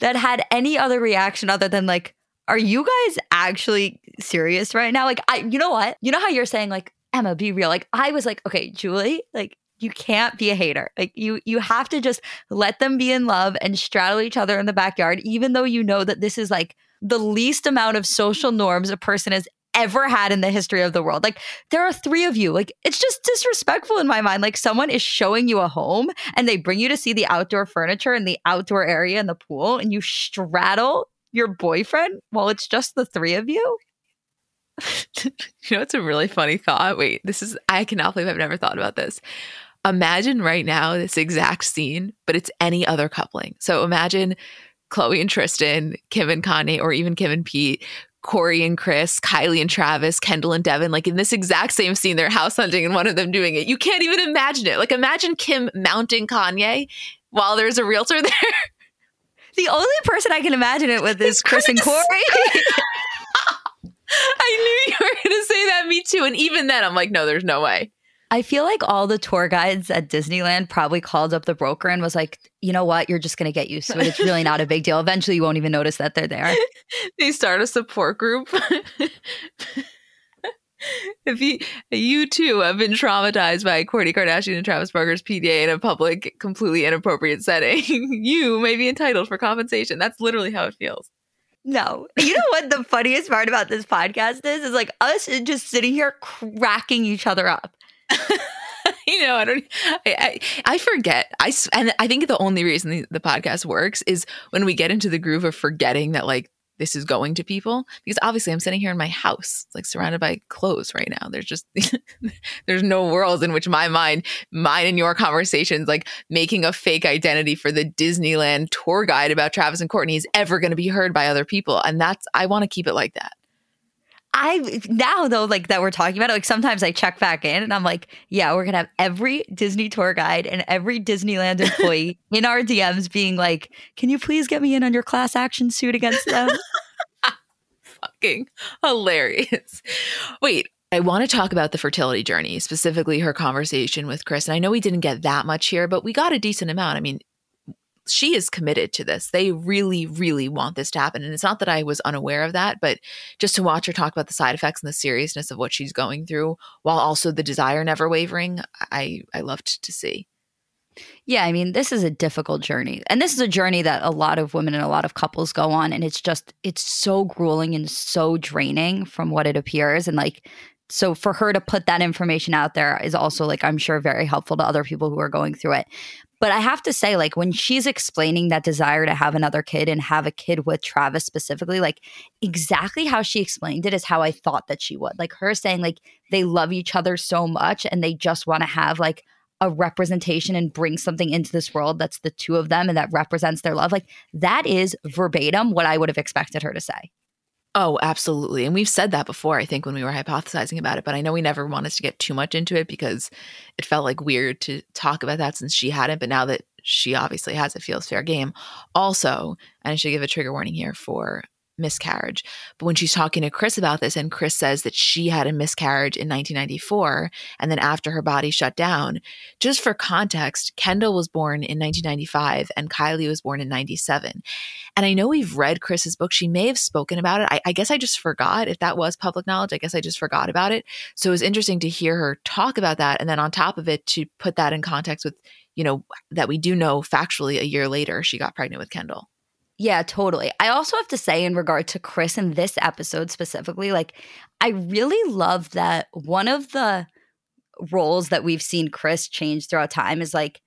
that had any other reaction other than like, "Are you guys actually serious right now?" Like, I, you know what? You know how you're saying like, Emma, be real. Like, I was like, okay, Julie, like you can't be a hater. Like you you have to just let them be in love and straddle each other in the backyard even though you know that this is like the least amount of social norms a person has ever had in the history of the world. Like there are three of you. Like it's just disrespectful in my mind. Like someone is showing you a home and they bring you to see the outdoor furniture and the outdoor area and the pool and you straddle your boyfriend while it's just the three of you. you know, it's a really funny thought. Wait, this is, I cannot believe I've never thought about this. Imagine right now this exact scene, but it's any other coupling. So imagine Khloé and Tristan, Kim and Kanye, or even Kim and Pete Corey and Kris, Kylie and Travis, Kendall and Devin, like in this exact same scene, they're house hunting and one of them doing it. You can't even imagine it. Like imagine Kim mounting Kanye while there's a realtor there. The only person I can imagine it with is Chris, Kris and Corey. I knew you were going to say that, me too. And even then, I'm like, no, there's no way. I feel like all the tour guides at Disneyland probably called up the broker and was like, you know what? You're just going to get used to it. It's really not a big deal. Eventually, you won't even notice that they're there. they start a support group. if you, you too have been traumatized by Kourtney Kardashian and Travis Barker's PDA in a public, completely inappropriate setting, you may be entitled for compensation. That's literally how it feels. No. You know what the funniest part about this podcast is? Is like us just sitting here cracking each other up. you know, I don't. I, I, I forget. I and I think the only reason the, the podcast works is when we get into the groove of forgetting that like this is going to people because obviously I'm sitting here in my house, like surrounded by clothes right now. There's just there's no world in which my mind, mine and your conversations, like making a fake identity for the Disneyland tour guide about Travis and Kourtney is ever going to be heard by other people, and that's I want to keep it like that. I now though, like that we're talking about it, like sometimes I check back in and I'm like, yeah, we're gonna have every Disney tour guide and every Disneyland employee in our DMs being like, Can you please get me in on your class action suit against them? Fucking hilarious. Wait, I want to talk about the fertility journey, specifically her conversation with Kris. And I know we didn't get that much here, but we got a decent amount. I mean, she is committed to this. They really, really want this to happen. And it's not that I was unaware of that, but just to watch her talk about the side effects and the seriousness of what she's going through while also the desire never wavering, I, I loved to see. Yeah, I mean, this is a difficult journey. And this is a journey that a lot of women and a lot of couples go on. And it's just, it's so grueling and so draining from what it appears. And like, so for her to put that information out there is also like i'm sure very helpful to other people who are going through it but I have to say, like, when she's explaining that desire to have another kid and have a kid with Travis specifically, like, exactly how she explained it is how I thought that she would. Like, her saying, like, they love each other so much and they just want to have, like, a representation and bring something into this world that's the two of them and that represents their love. Like, that is verbatim what I would have expected her to say. Oh, absolutely. And we've said that before, I think, when we were hypothesizing about it. But I know we never wanted to get too much into it because it felt like weird to talk about that since she hadn't. But now that she obviously has, it feels fair game. Also, and I should give a trigger warning here for miscarriage. But when she's talking to Kris about this, and Kris says that she had a miscarriage in 1994, and then after her body shut down, just for context, Kendall was born in 1995 and Kylie was born in 97. And I know we've read Kris's book. She may have spoken about it. I, I guess I just forgot if that was public knowledge. I guess I just forgot about it. So it was interesting to hear her talk about that. And then on top of it, to put that in context with, you know, that we do know factually a year later, she got pregnant with Kendall. Yeah, totally. I also have to say, in regard to Kris in this episode specifically, like, I really love that one of the roles that we've seen Kris change throughout time is like,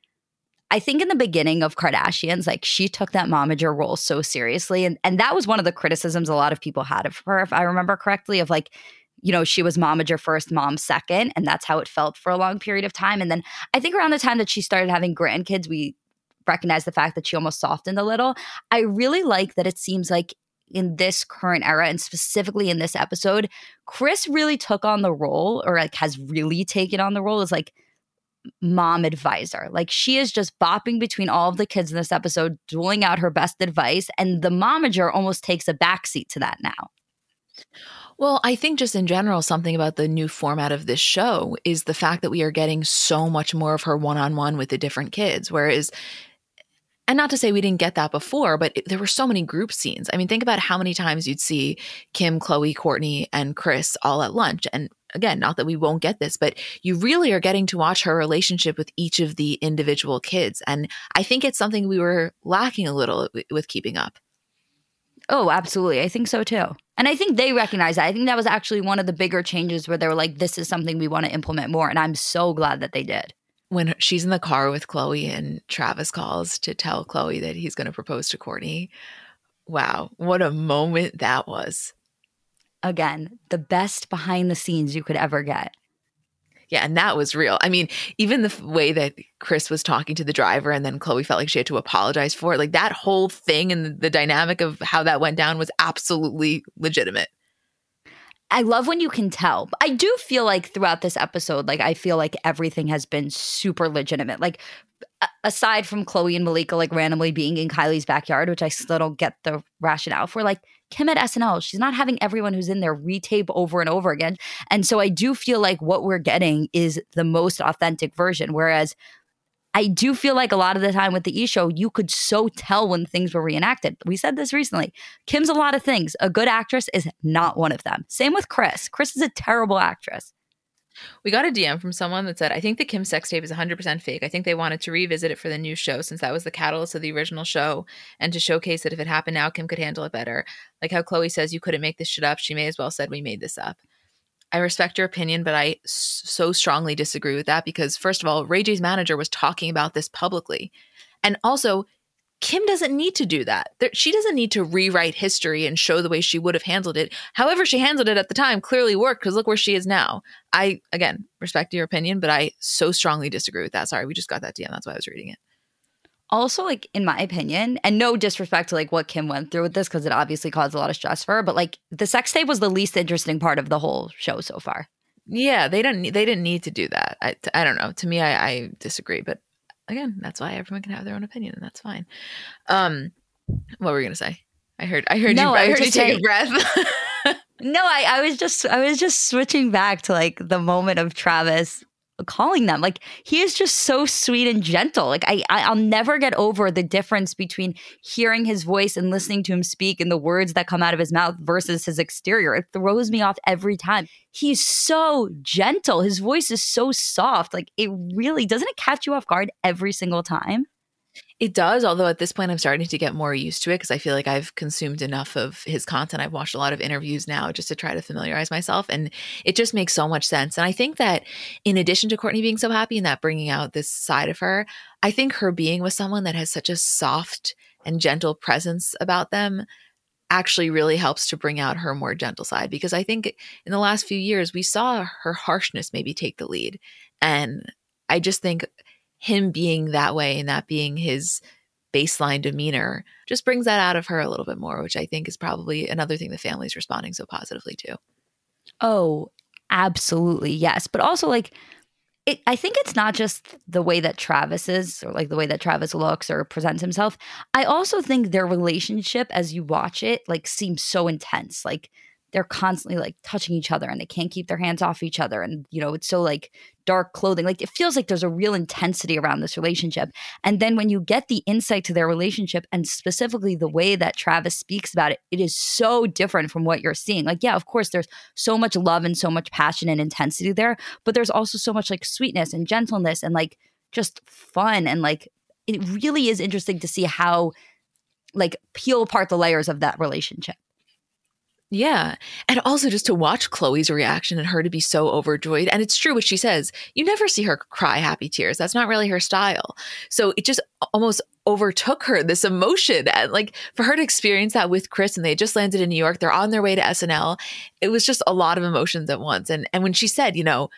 I think in the beginning of Kardashians, like she took that momager role so seriously. And and that was one of the criticisms a lot of people had of her, if I remember correctly, of like, you know, she was momager first, mom second. And that's how it felt for a long period of time. And then I think around the time that she started having grandkids, we recognize the fact that she almost softened a little. I really like that it seems like in this current era and specifically in this episode, Kris really took on the role or like has really taken on the role as like mom advisor. Like she is just bopping between all of the kids in this episode, doling out her best advice, and the momager almost takes a backseat to that now. Well, I think just in general, something about the new format of this show is the fact that we are getting so much more of her one on one with the different kids. Whereas and not to say we didn't get that before, but it, there were so many group scenes. I mean, think about how many times you'd see Kim, Khloé, Kourtney, and Kris all at lunch. And again, not that we won't get this, but you really are getting to watch her relationship with each of the individual kids. And I think it's something we were lacking a little with keeping up. Oh, absolutely. I think so too. And I think they recognize that. I think that was actually one of the bigger changes where they were like, this is something we want to implement more. And I'm so glad that they did when she's in the car with Khloé and Travis calls to tell Khloé that he's going to propose to Kourtney. Wow, what a moment that was. Again, the best behind the scenes you could ever get. Yeah, and that was real. I mean, even the way that Kris was talking to the driver and then Khloé felt like she had to apologize for it, like that whole thing and the dynamic of how that went down was absolutely legitimate. I love when you can tell. I do feel like throughout this episode, like I feel like everything has been super legitimate. Like aside from Khloé and Malika like randomly being in Kylie's backyard, which I still don't get the rationale for, like Kim at SNL, she's not having everyone who's in there retape over and over again. And so I do feel like what we're getting is the most authentic version. Whereas I do feel like a lot of the time with the E show, you could so tell when things were reenacted. We said this recently. Kim's a lot of things. A good actress is not one of them. Same with Kris. Kris is a terrible actress. We got a DM from someone that said, I think the Kim sex tape is 100% fake. I think they wanted to revisit it for the new show since that was the catalyst of the original show and to showcase that if it happened now, Kim could handle it better. Like how Khloé says, you couldn't make this shit up. She may as well said, we made this up. I respect your opinion, but I so strongly disagree with that because, first of all, Ray J's manager was talking about this publicly. And also, Kim doesn't need to do that. She doesn't need to rewrite history and show the way she would have handled it. However, she handled it at the time clearly worked because look where she is now. I, again, respect your opinion, but I so strongly disagree with that. Sorry, we just got that DM. That's why I was reading it also like in my opinion and no disrespect to like what kim went through with this because it obviously caused a lot of stress for her but like the sex tape was the least interesting part of the whole show so far. Yeah they didn't they didn't need to do that. I, I don't know. To me I, I disagree but again that's why everyone can have their own opinion and that's fine. Um what were you gonna say? I heard i heard no, you i, I heard you take a breath. No I, I was just i was just switching back to like the moment of travis calling them. Like he is just so sweet and gentle. Like I, I will never get over the difference between hearing his voice and listening to him speak and the words that come out of his mouth versus his exterior. It throws me off every time. He's so gentle. His voice is so soft. Like it really doesn't it catch you off guard every single time it does, although at this point I'm starting to get more used to it because I feel like I've consumed enough of his content. I've watched a lot of interviews now just to try to familiarize myself, and it just makes so much sense. And I think that in addition to Kourtney being so happy and that bringing out this side of her, I think her being with someone that has such a soft and gentle presence about them actually really helps to bring out her more gentle side because I think in the last few years we saw her harshness maybe take the lead. And I just think him being that way and that being his baseline demeanor just brings that out of her a little bit more, which I think is probably another thing the family's responding so positively to. Oh, absolutely. Yes. But also, like, it, I think it's not just the way that Travis is, or like the way that Travis looks or presents himself. I also think their relationship, as you watch it, like seems so intense. Like they're constantly like touching each other and they can't keep their hands off each other and you know it's so like dark clothing like it feels like there's a real intensity around this relationship. And then when you get the insight to their relationship and specifically the way that Travis speaks about it it is so different from what you're seeing. Like yeah of course there's so much love and so much passion and intensity there but there's also so much like sweetness and gentleness and like just fun and like it really is interesting to see how like peel apart the layers of that relationship yeah. And also just to watch Khloé's reaction and her to be so overjoyed. And it's true what she says. You never see her cry happy tears. That's not really her style. So it just almost overtook her, this emotion. And like for her to experience that with Kris and they just landed in New York, they're on their way to SNL. It was just a lot of emotions at once. And and when she said, you know,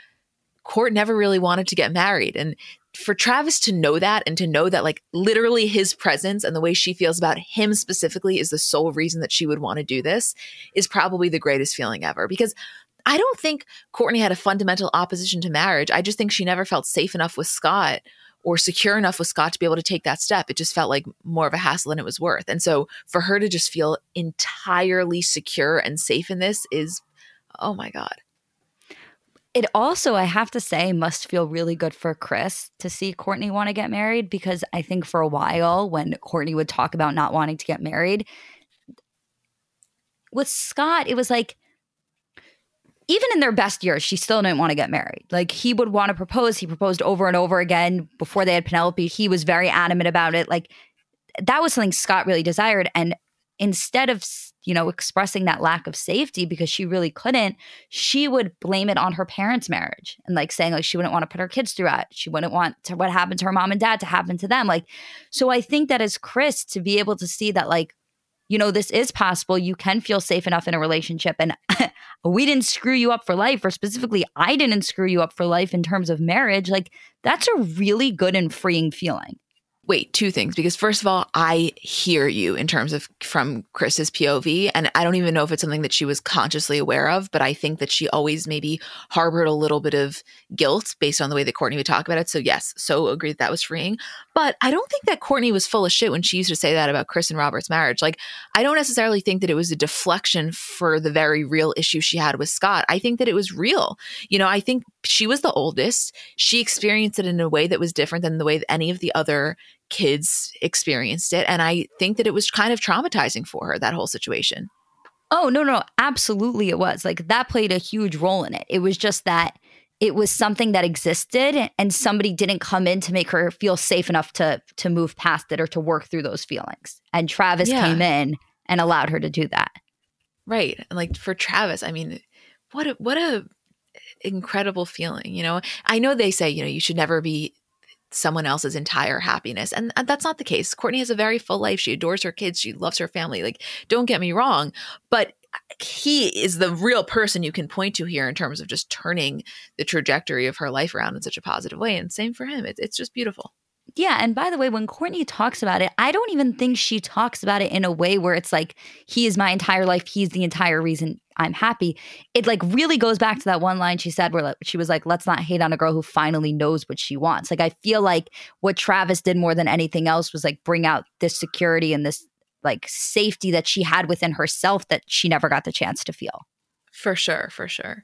Kourt never really wanted to get married. And for Travis to know that and to know that like literally his presence and the way she feels about him specifically is the sole reason that she would want to do this is probably the greatest feeling ever because I don't think Kourtney had a fundamental opposition to marriage. I just think she never felt safe enough with Scott or secure enough with Scott to be able to take that step. It just felt like more of a hassle than it was worth. And so for her to just feel entirely secure and safe in this is, oh my God. It also, I have to say, must feel really good for Kris to see Kourtney want to get married because I think for a while when Kourtney would talk about not wanting to get married, with Scott, it was like, even in their best years, she still didn't want to get married. Like he would want to propose. He proposed over and over again before they had Penelope. He was very adamant about it. Like that was something Scott really desired. And instead of you know expressing that lack of safety because she really couldn't she would blame it on her parents marriage and like saying like she wouldn't want to put her kids through it she wouldn't want to what happened to her mom and dad to happen to them. Like so i think that as Kris, to be able to see that like you know this is possible you can feel safe enough in a relationship and we didn't screw you up for life or specifically i didn't screw you up for life in terms of marriage like that's a really good and freeing feeling wait, two things. Because first of all, I hear you in terms of from Kris's POV. And I don't even know if it's something that she was consciously aware of, but I think that she always maybe harbored a little bit of guilt based on the way that Kourtney would talk about it. So yes, so agree that, that was freeing. But I don't think that Kourtney was full of shit when she used to say that about Kris and Robert's marriage. Like, I don't necessarily think that it was a deflection for the very real issue she had with Scott. I think that it was real. You know, I think she was the oldest. She experienced it in a way that was different than the way that any of the other kids experienced it. And I think that it was kind of traumatizing for her, that whole situation. Oh, no, no, absolutely it was. Like that played a huge role in it. It was just that it was something that existed and somebody didn't come in to make her feel safe enough to to move past it or to work through those feelings. And Travis yeah. came in and allowed her to do that. Right. And like for Travis, I mean, what a what a incredible feeling, you know. I know they say, you know, you should never be someone else's entire happiness. And that's not the case. Kourtney has a very full life. She adores her kids. She loves her family. Like, don't get me wrong, but uh, he is the real person you can point to here in terms of just turning the trajectory of her life around in such a positive way. And same for him. It, it's just beautiful. Yeah. And by the way, when Kourtney talks about it, I don't even think she talks about it in a way where it's like, he is my entire life. He's the entire reason I'm happy. It like really goes back to that one line she said where like, she was like, let's not hate on a girl who finally knows what she wants. Like, I feel like what Travis did more than anything else was like bring out this security and this like safety that she had within herself that she never got the chance to feel. For sure. For sure.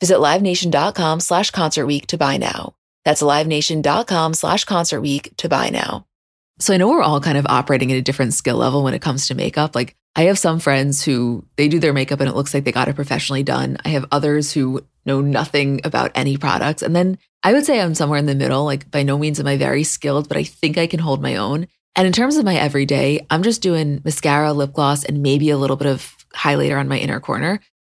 Visit LiveNation.com slash Concert Week to buy now. That's LiveNation.com slash Concert Week to buy now. So I know we're all kind of operating at a different skill level when it comes to makeup. Like I have some friends who they do their makeup and it looks like they got it professionally done. I have others who know nothing about any products. And then I would say I'm somewhere in the middle. Like by no means am I very skilled, but I think I can hold my own. And in terms of my everyday, I'm just doing mascara, lip gloss, and maybe a little bit of highlighter on my inner corner.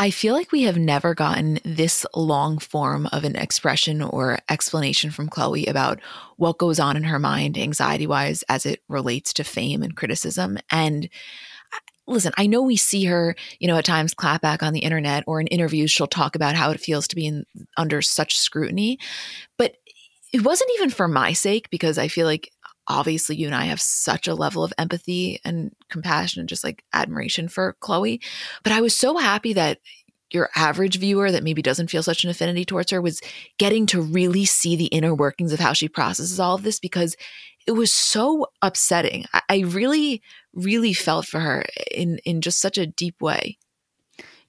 I feel like we have never gotten this long form of an expression or explanation from Khloé about what goes on in her mind, anxiety wise, as it relates to fame and criticism. And listen, I know we see her, you know, at times clap back on the internet or in interviews, she'll talk about how it feels to be in, under such scrutiny. But it wasn't even for my sake because I feel like obviously you and I have such a level of empathy and compassion and just like admiration for Khloé. But I was so happy that your average viewer that maybe doesn't feel such an affinity towards her was getting to really see the inner workings of how she processes all of this because it was so upsetting. I, really, really felt for her in in just such a deep way.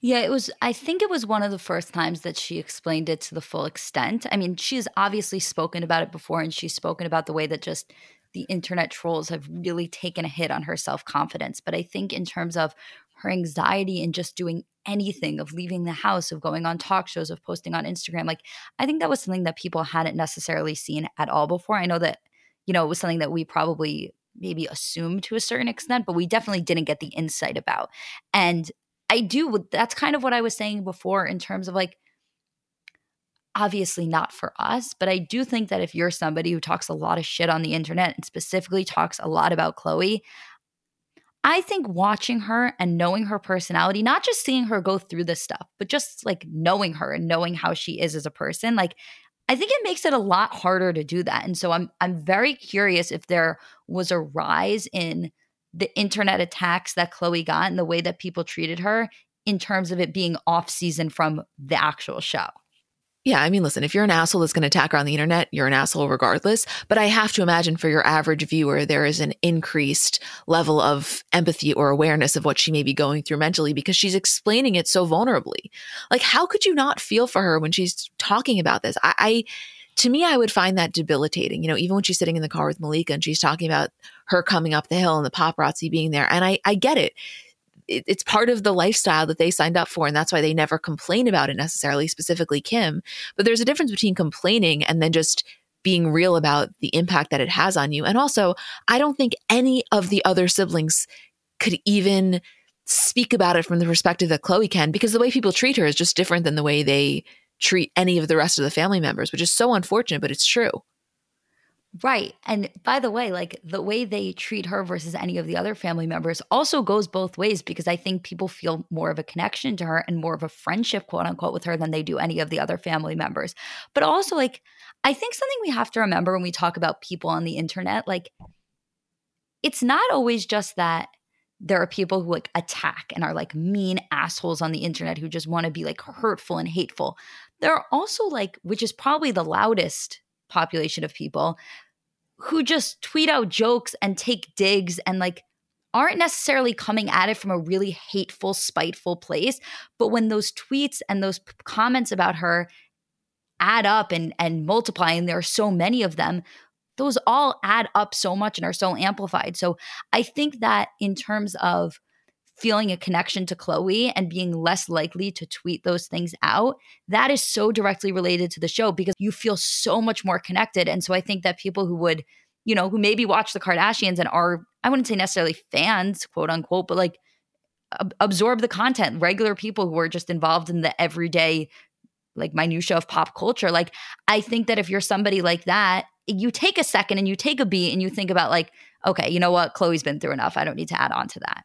Yeah, it was. I think it was one of the first times that she explained it to the full extent. I mean, she's obviously spoken about it before, and she's spoken about the way that just the internet trolls have really taken a hit on her self confidence. But I think in terms of her anxiety and just doing anything of leaving the house, of going on talk shows, of posting on Instagram, like I think that was something that people hadn't necessarily seen at all before. I know that, you know, it was something that we probably maybe assumed to a certain extent, but we definitely didn't get the insight about. And I do, that's kind of what I was saying before in terms of like, obviously not for us, but I do think that if you're somebody who talks a lot of shit on the internet and specifically talks a lot about Khloé, I think watching her and knowing her personality, not just seeing her go through this stuff, but just like knowing her and knowing how she is as a person, like I think it makes it a lot harder to do that. And so I'm I'm very curious if there was a rise in the internet attacks that Khloé got and the way that people treated her in terms of it being off season from the actual show. Yeah, I mean, listen, if you're an asshole that's going to attack her on the internet, you're an asshole regardless. But I have to imagine for your average viewer, there is an increased level of empathy or awareness of what she may be going through mentally because she's explaining it so vulnerably. Like, how could you not feel for her when she's talking about this? I, I to me, I would find that debilitating. You know, even when she's sitting in the car with Malika and she's talking about her coming up the hill and the paparazzi being there. And I, I get it it, it's part of the lifestyle that they signed up for. And that's why they never complain about it necessarily, specifically Kim. But there's a difference between complaining and then just being real about the impact that it has on you. And also, I don't think any of the other siblings could even speak about it from the perspective that Khloé can, because the way people treat her is just different than the way they treat any of the rest of the family members, which is so unfortunate, but it's true. Right. And by the way, like the way they treat her versus any of the other family members also goes both ways because I think people feel more of a connection to her and more of a friendship, quote unquote, with her than they do any of the other family members. But also, like, I think something we have to remember when we talk about people on the internet, like, it's not always just that there are people who like attack and are like mean assholes on the internet who just want to be like hurtful and hateful. There are also like, which is probably the loudest population of people who just tweet out jokes and take digs and like aren't necessarily coming at it from a really hateful, spiteful place. But when those tweets and those p- comments about her add up and and multiply, and there are so many of them, those all add up so much and are so amplified. So I think that in terms of feeling a connection to Khloé and being less likely to tweet those things out, that is so directly related to the show because you feel so much more connected. And so I think that people who would, you know, who maybe watch the Kardashians and are, I wouldn't say necessarily fans, quote unquote, but like ab- absorb the content, regular people who are just involved in the everyday like minutia of pop culture. Like I think that if you're somebody like that, you take a second and you take a beat and you think about like, okay, you know what? Khloé's been through enough. I don't need to add on to that.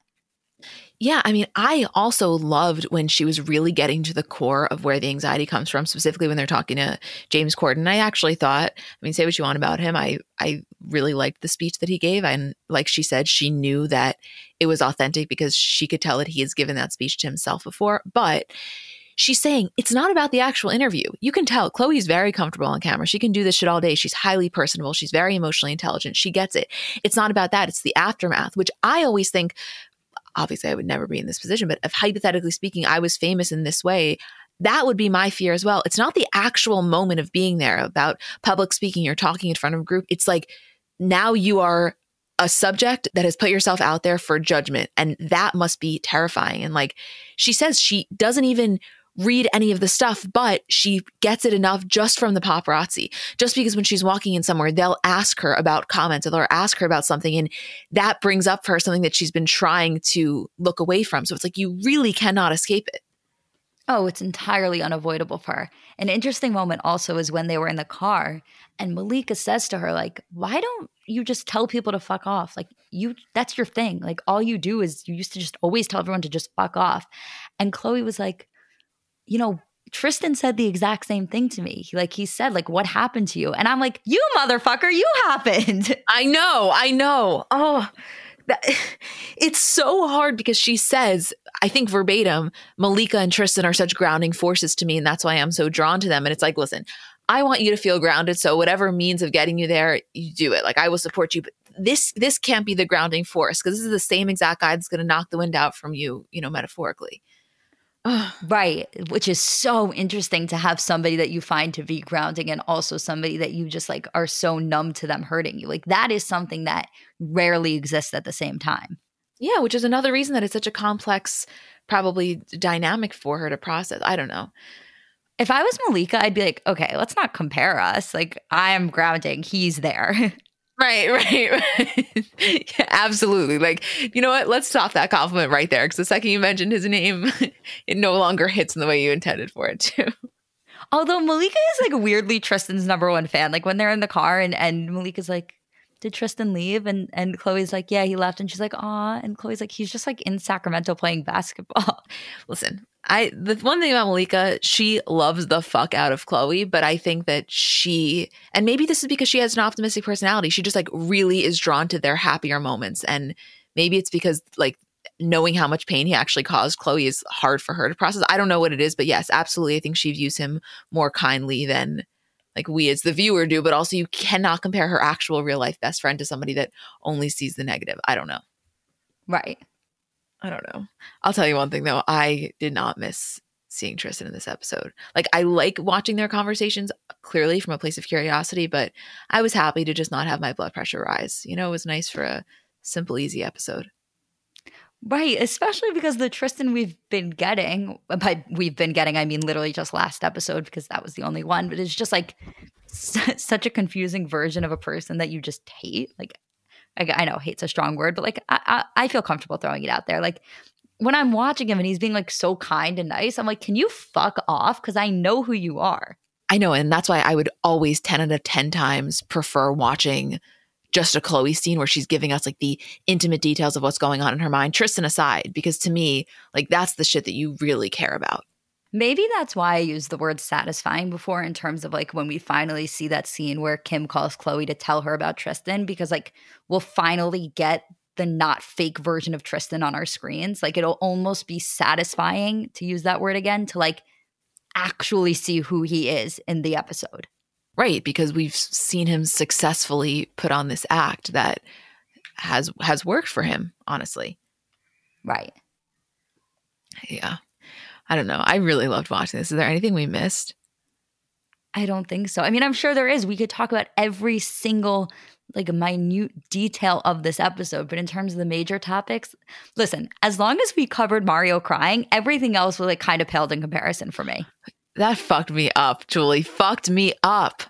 Yeah, I mean, I also loved when she was really getting to the core of where the anxiety comes from, specifically when they're talking to James Corden. I actually thought, I mean, say what you want about him. I I really liked the speech that he gave. And like she said, she knew that it was authentic because she could tell that he has given that speech to himself before. But she's saying it's not about the actual interview. You can tell Khloé's very comfortable on camera. She can do this shit all day. She's highly personable. She's very emotionally intelligent. She gets it. It's not about that. It's the aftermath, which I always think obviously I would never be in this position, but if hypothetically speaking, I was famous in this way, that would be my fear as well. It's not the actual moment of being there about public speaking or talking in front of a group. It's like now you are a subject that has put yourself out there for judgment. And that must be terrifying. And like she says, she doesn't even read any of the stuff, but she gets it enough just from the paparazzi. Just because when she's walking in somewhere, they'll ask her about comments or they'll ask her about something. And that brings up for her something that she's been trying to look away from. So it's like you really cannot escape it. Oh, it's entirely unavoidable for her. An interesting moment also is when they were in the car and Malika says to her, like, why don't you just tell people to fuck off? Like, you, that's your thing. Like, all you do is you used to just always tell everyone to just fuck off. And Khloé was like, you know, Tristan said the exact same thing to me. Like he said, like, what happened to you? And I'm like, you motherfucker, you happened. I know, I know. Oh, that, it's so hard because she says, I think verbatim, Malika and Tristan are such grounding forces to me, and that's why I'm so drawn to them. And it's like, listen, I want you to feel grounded. So whatever means of getting you there, you do it. Like I will support you. But this this can't be the grounding force because this is the same exact guy that's going to knock the wind out from you, you know, metaphorically right. Which is so interesting to have somebody that you find to be grounding and also somebody that you just like are so numb to them hurting you. Like that is something that rarely exists at the same time. Yeah, which is another reason that it's such a complex, probably dynamic for her to process. I don't know. If I was Malika, I'd be like, okay, let's not compare us. Like, I am grounding, he's there. Right, right, right. yeah, absolutely. Like, you know what? Let's stop that compliment right there. Because the second you mentioned his name, it no longer hits in the way you intended for it to. Although Malika is like weirdly Tristan's number one fan. Like when they're in the car and, and Malika's like, did Tristan leave? And and Khloé's like, yeah, he left. And she's like, aw. And Khloé's like, he's just like in Sacramento playing basketball. Listen, I the one thing about Malika, she loves the fuck out of Khloé, but I think that she and maybe this is because she has an optimistic personality. She just like really is drawn to their happier moments. And maybe it's because like knowing how much pain he actually caused Khloé is hard for her to process. I don't know what it is, but yes, absolutely. I think she views him more kindly than like we as the viewer do, but also you cannot compare her actual real life best friend to somebody that only sees the negative. I don't know. Right. I don't know. I'll tell you one thing though. I did not miss seeing Tristan in this episode. Like I like watching their conversations clearly from a place of curiosity, but I was happy to just not have my blood pressure rise. You know, it was nice for a simple, easy episode. Right, especially because the Tristan we've been getting, uh, by we've been getting, I mean literally just last episode because that was the only one, but it's just like such a confusing version of a person that you just hate. Like I, know hate's a strong word, but like I, I, I feel comfortable throwing it out there. Like when I'm watching him and he's being like so kind and nice, I'm like, can you fuck off? Because I know who you are. I know, and that's why I would always ten out of ten times prefer watching just a Khloé scene where she's giving us like the intimate details of what's going on in her mind, Tristan aside, because to me, like that's the shit that you really care about. Maybe that's why I used the word satisfying before in terms of like when we finally see that scene where Kim calls Khloé to tell her about Tristan, because like we'll finally get the not fake version of Tristan on our screens. Like it'll almost be satisfying to use that word again to like actually see who he is in the episode. Right, because we've seen him successfully put on this act that has has worked for him, honestly. Right. Yeah. I don't know. I really loved watching this. Is there anything we missed? I don't think so. I mean, I'm sure there is. We could talk about every single like minute detail of this episode, but in terms of the major topics, listen, as long as we covered Mario crying, everything else was like kind of paled in comparison for me. That fucked me up, Julie. Fucked me up.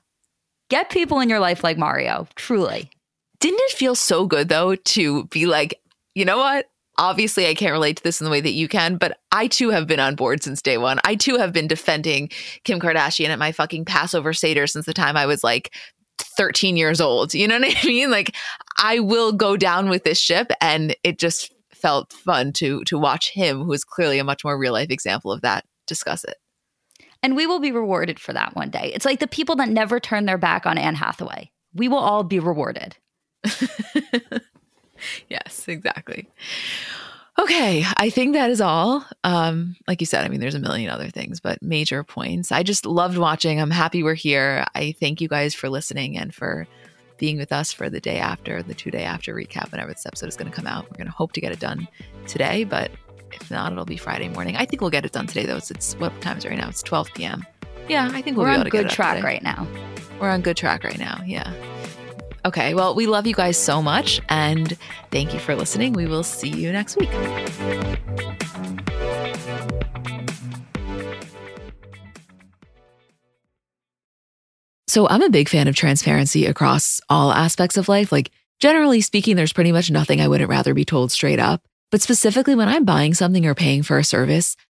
Get people in your life like Mario, truly. Didn't it feel so good though to be like, you know what? Obviously I can't relate to this in the way that you can, but I too have been on board since day one. I too have been defending Kim Kardashian at my fucking Passover Seder since the time I was like 13 years old. You know what I mean? Like, I will go down with this ship. And it just felt fun to to watch him, who is clearly a much more real life example of that, discuss it. And we will be rewarded for that one day. It's like the people that never turn their back on Anne Hathaway. We will all be rewarded. yes, exactly. Okay, I think that is all. Um, like you said, I mean, there's a million other things, but major points. I just loved watching. I'm happy we're here. I thank you guys for listening and for being with us for the day after, the two day after recap, whenever this episode is going to come out. We're going to hope to get it done today, but if not, it'll be Friday morning. I think we'll get it done today, though. It's, it's what time is it right now? It's 12 p.m. Yeah, I think we'll we're be able on to good get it track right now. We're on good track right now. Yeah. Okay. Well, we love you guys so much. And thank you for listening. We will see you next week. So, I'm a big fan of transparency across all aspects of life. Like, generally speaking, there's pretty much nothing I wouldn't rather be told straight up. But specifically, when I'm buying something or paying for a service,